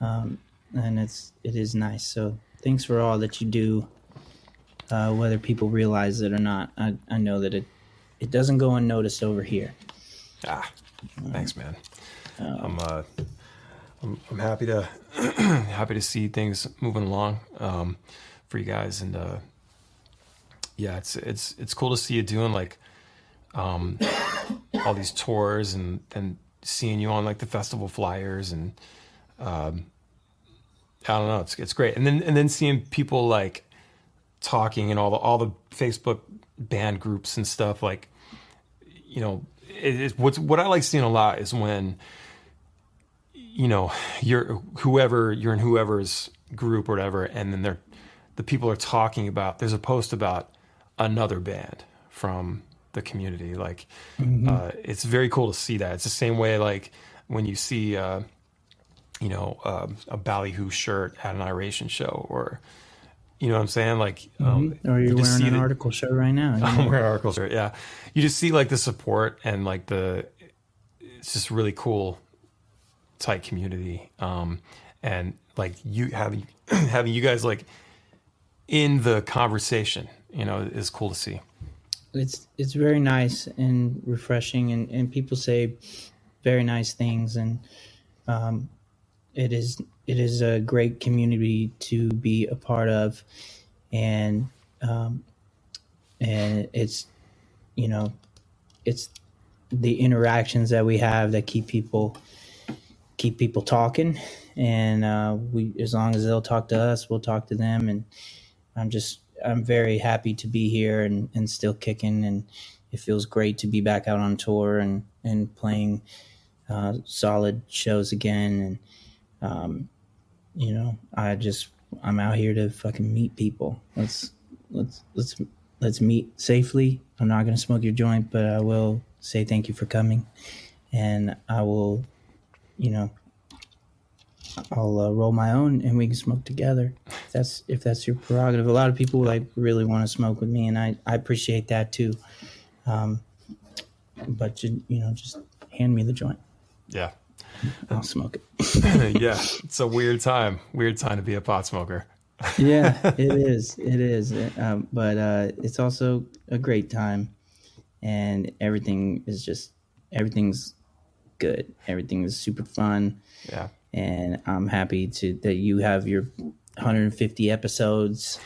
um, and it's it is nice. So thanks for all that you do, uh, whether people realize it or not. I I know that it it doesn't go unnoticed over here. Ah, thanks, man. Um, I'm uh, I'm, I'm happy to happy to see things moving along um, for you guys, and uh, yeah, it's it's it's cool to see you doing like um, all these tours, and then seeing you on like the festival flyers, and um, I don't know, it's it's great, and then and then seeing people like talking and all the all the Facebook band groups and stuff like you know, it, it, what's what I like seeing a lot is when, you know, you're whoever you're in whoever's group or whatever, and then they're the people are talking about. There's a post about another band from the community. Like, uh, it's very cool to see that. It's the same way like when you see, uh, you know, uh, a ballyhoo shirt at an iration show or. You know what I'm saying? Like, um, Or you're you just wearing see an the- Artikal shirt right now. know? I'm wearing articles right yeah you just see like the support and like the it's just really cool tight community um and like you having having you guys like in the conversation you know is cool to see. It's it's very nice and refreshing and, and people say very nice things and um, it is it is a great community to be a part of and um, and it's you know it's the interactions that we have that keep people keep people talking and uh, we as long as they'll talk to us we'll talk to them and i'm just i'm very happy to be here and, and still kicking and it feels great to be back out on tour and and playing uh, solid shows again, and um, you know, I just I'm out here to fucking meet people. Let's let's let's let's meet safely. I'm not gonna smoke your joint, but I will say thank you for coming, and I will, you know, I'll uh, roll my own and we can smoke together. If that's if that's your prerogative. A lot of people like really want to smoke with me, and I I appreciate that too. Um, but you, you know, just hand me the joint. Yeah. I'll smoke it. yeah. It's a weird time. Weird time to be a pot smoker. yeah, it is. It is. Um, but uh, it's also a great time, and everything is just everything's good. Everything is super fun. Yeah. And I'm happy to that you have your 150 episodes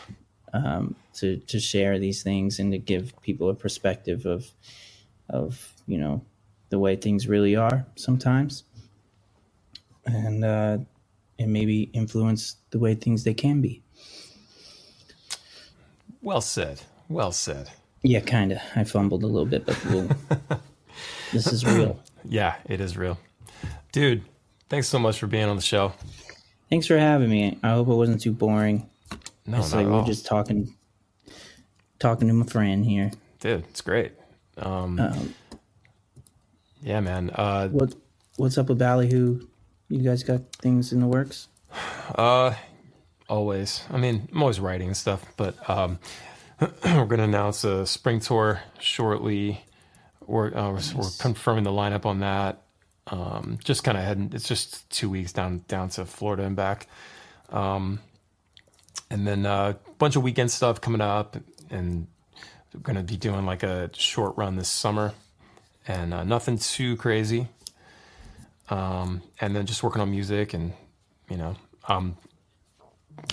um, to to share these things and to give people a perspective of of you know the way things really are sometimes, and uh, and maybe influence the way things they can be. Well said. Well said. Yeah, kind of. I fumbled a little bit, but we'll, this is real. Yeah, it is real. Dude, thanks so much for being on the show. Thanks for having me. I hope it wasn't too boring. No, it's like we're all. just talking talking to my friend here. Dude, it's great. Um, Um, yeah, man. Uh, what what's up with Ballyhoo? You guys got things in the works? Uh, always. I mean, I'm always writing and stuff, but um, we're going to announce a spring tour shortly. We're, uh, we're, we're confirming the lineup on that. Um, just kind of heading. It's just two weeks down down to Florida and back. Um, and then uh, a bunch of weekend stuff coming up, and we're going to be doing like a short run this summer, and uh, nothing too crazy. Um, and then just working on music and you know, um,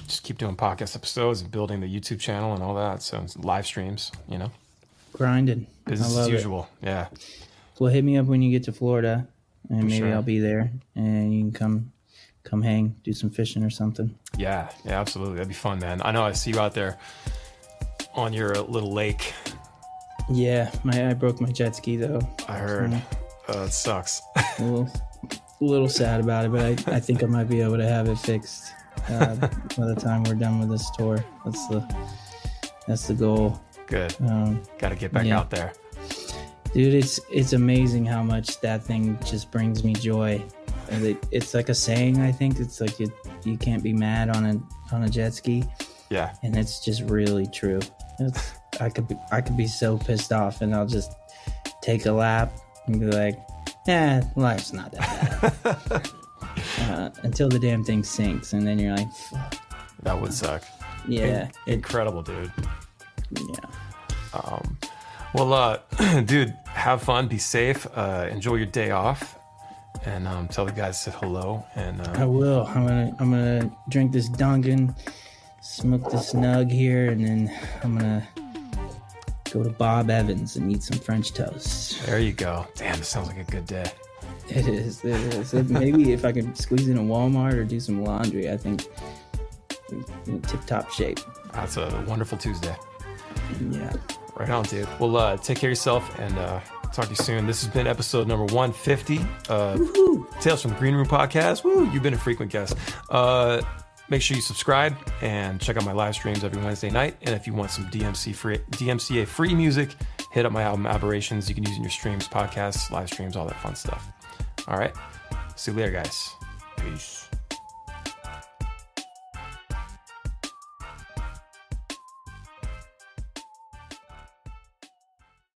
just keep doing podcast episodes and building the YouTube channel and all that. So live streams, you know, Grinding. business as it. usual. Yeah, Well, hit me up when you get to Florida, and maybe sure. I'll be there, and you can come come hang, do some fishing or something. yeah, yeah, absolutely. That'd be fun, man. I know I see you out there on your little lake. Yeah, my I broke my jet ski though. I heard. Oh, it sucks. A little, a little sad about it, but I, I think I might be able to have it fixed uh, by the time we're done with this tour. That's the that's the goal. Good. Um, Got to get back Yeah. out there. dude, it's it's amazing how much that thing just brings me joy. And it, it's like a saying. I think it's like you you can't be mad on a on a jet ski, Yeah, and it's just really true. It's, I could be I could be so pissed off, and I'll just take a lap and be like, "Yeah, life's not that bad." uh, until the damn thing sinks, and then you're like, Fuck. that would suck. "Yeah, it, Incredible, dude. yeah." Well, uh, dude, have fun, be safe, uh, enjoy your day off, and um, tell the guys to hello. And I uh, will. I'm gonna I'm gonna drink this Dunkin', smoke this nug here, and then I'm gonna go to Bob Evans and eat some French toast. there you go. Damn, this sounds like a good day. It is. It is. Maybe if I could squeeze in a Walmart or do some laundry, I think tip top shape. That's a wonderful Tuesday. Yeah. Right on, dude. Well, uh, take care of yourself and uh, talk to you soon. This has been episode number 150 of Tales from the Green Room podcast. Woo, you've been a frequent guest. Uh, make sure you subscribe and check out my live streams every Wednesday night. And if you want some DMC free, DMCA free music, hit up my album Aberrations. You can use it in your streams, podcasts, live streams, all that fun stuff. All right. See you later, guys. Peace.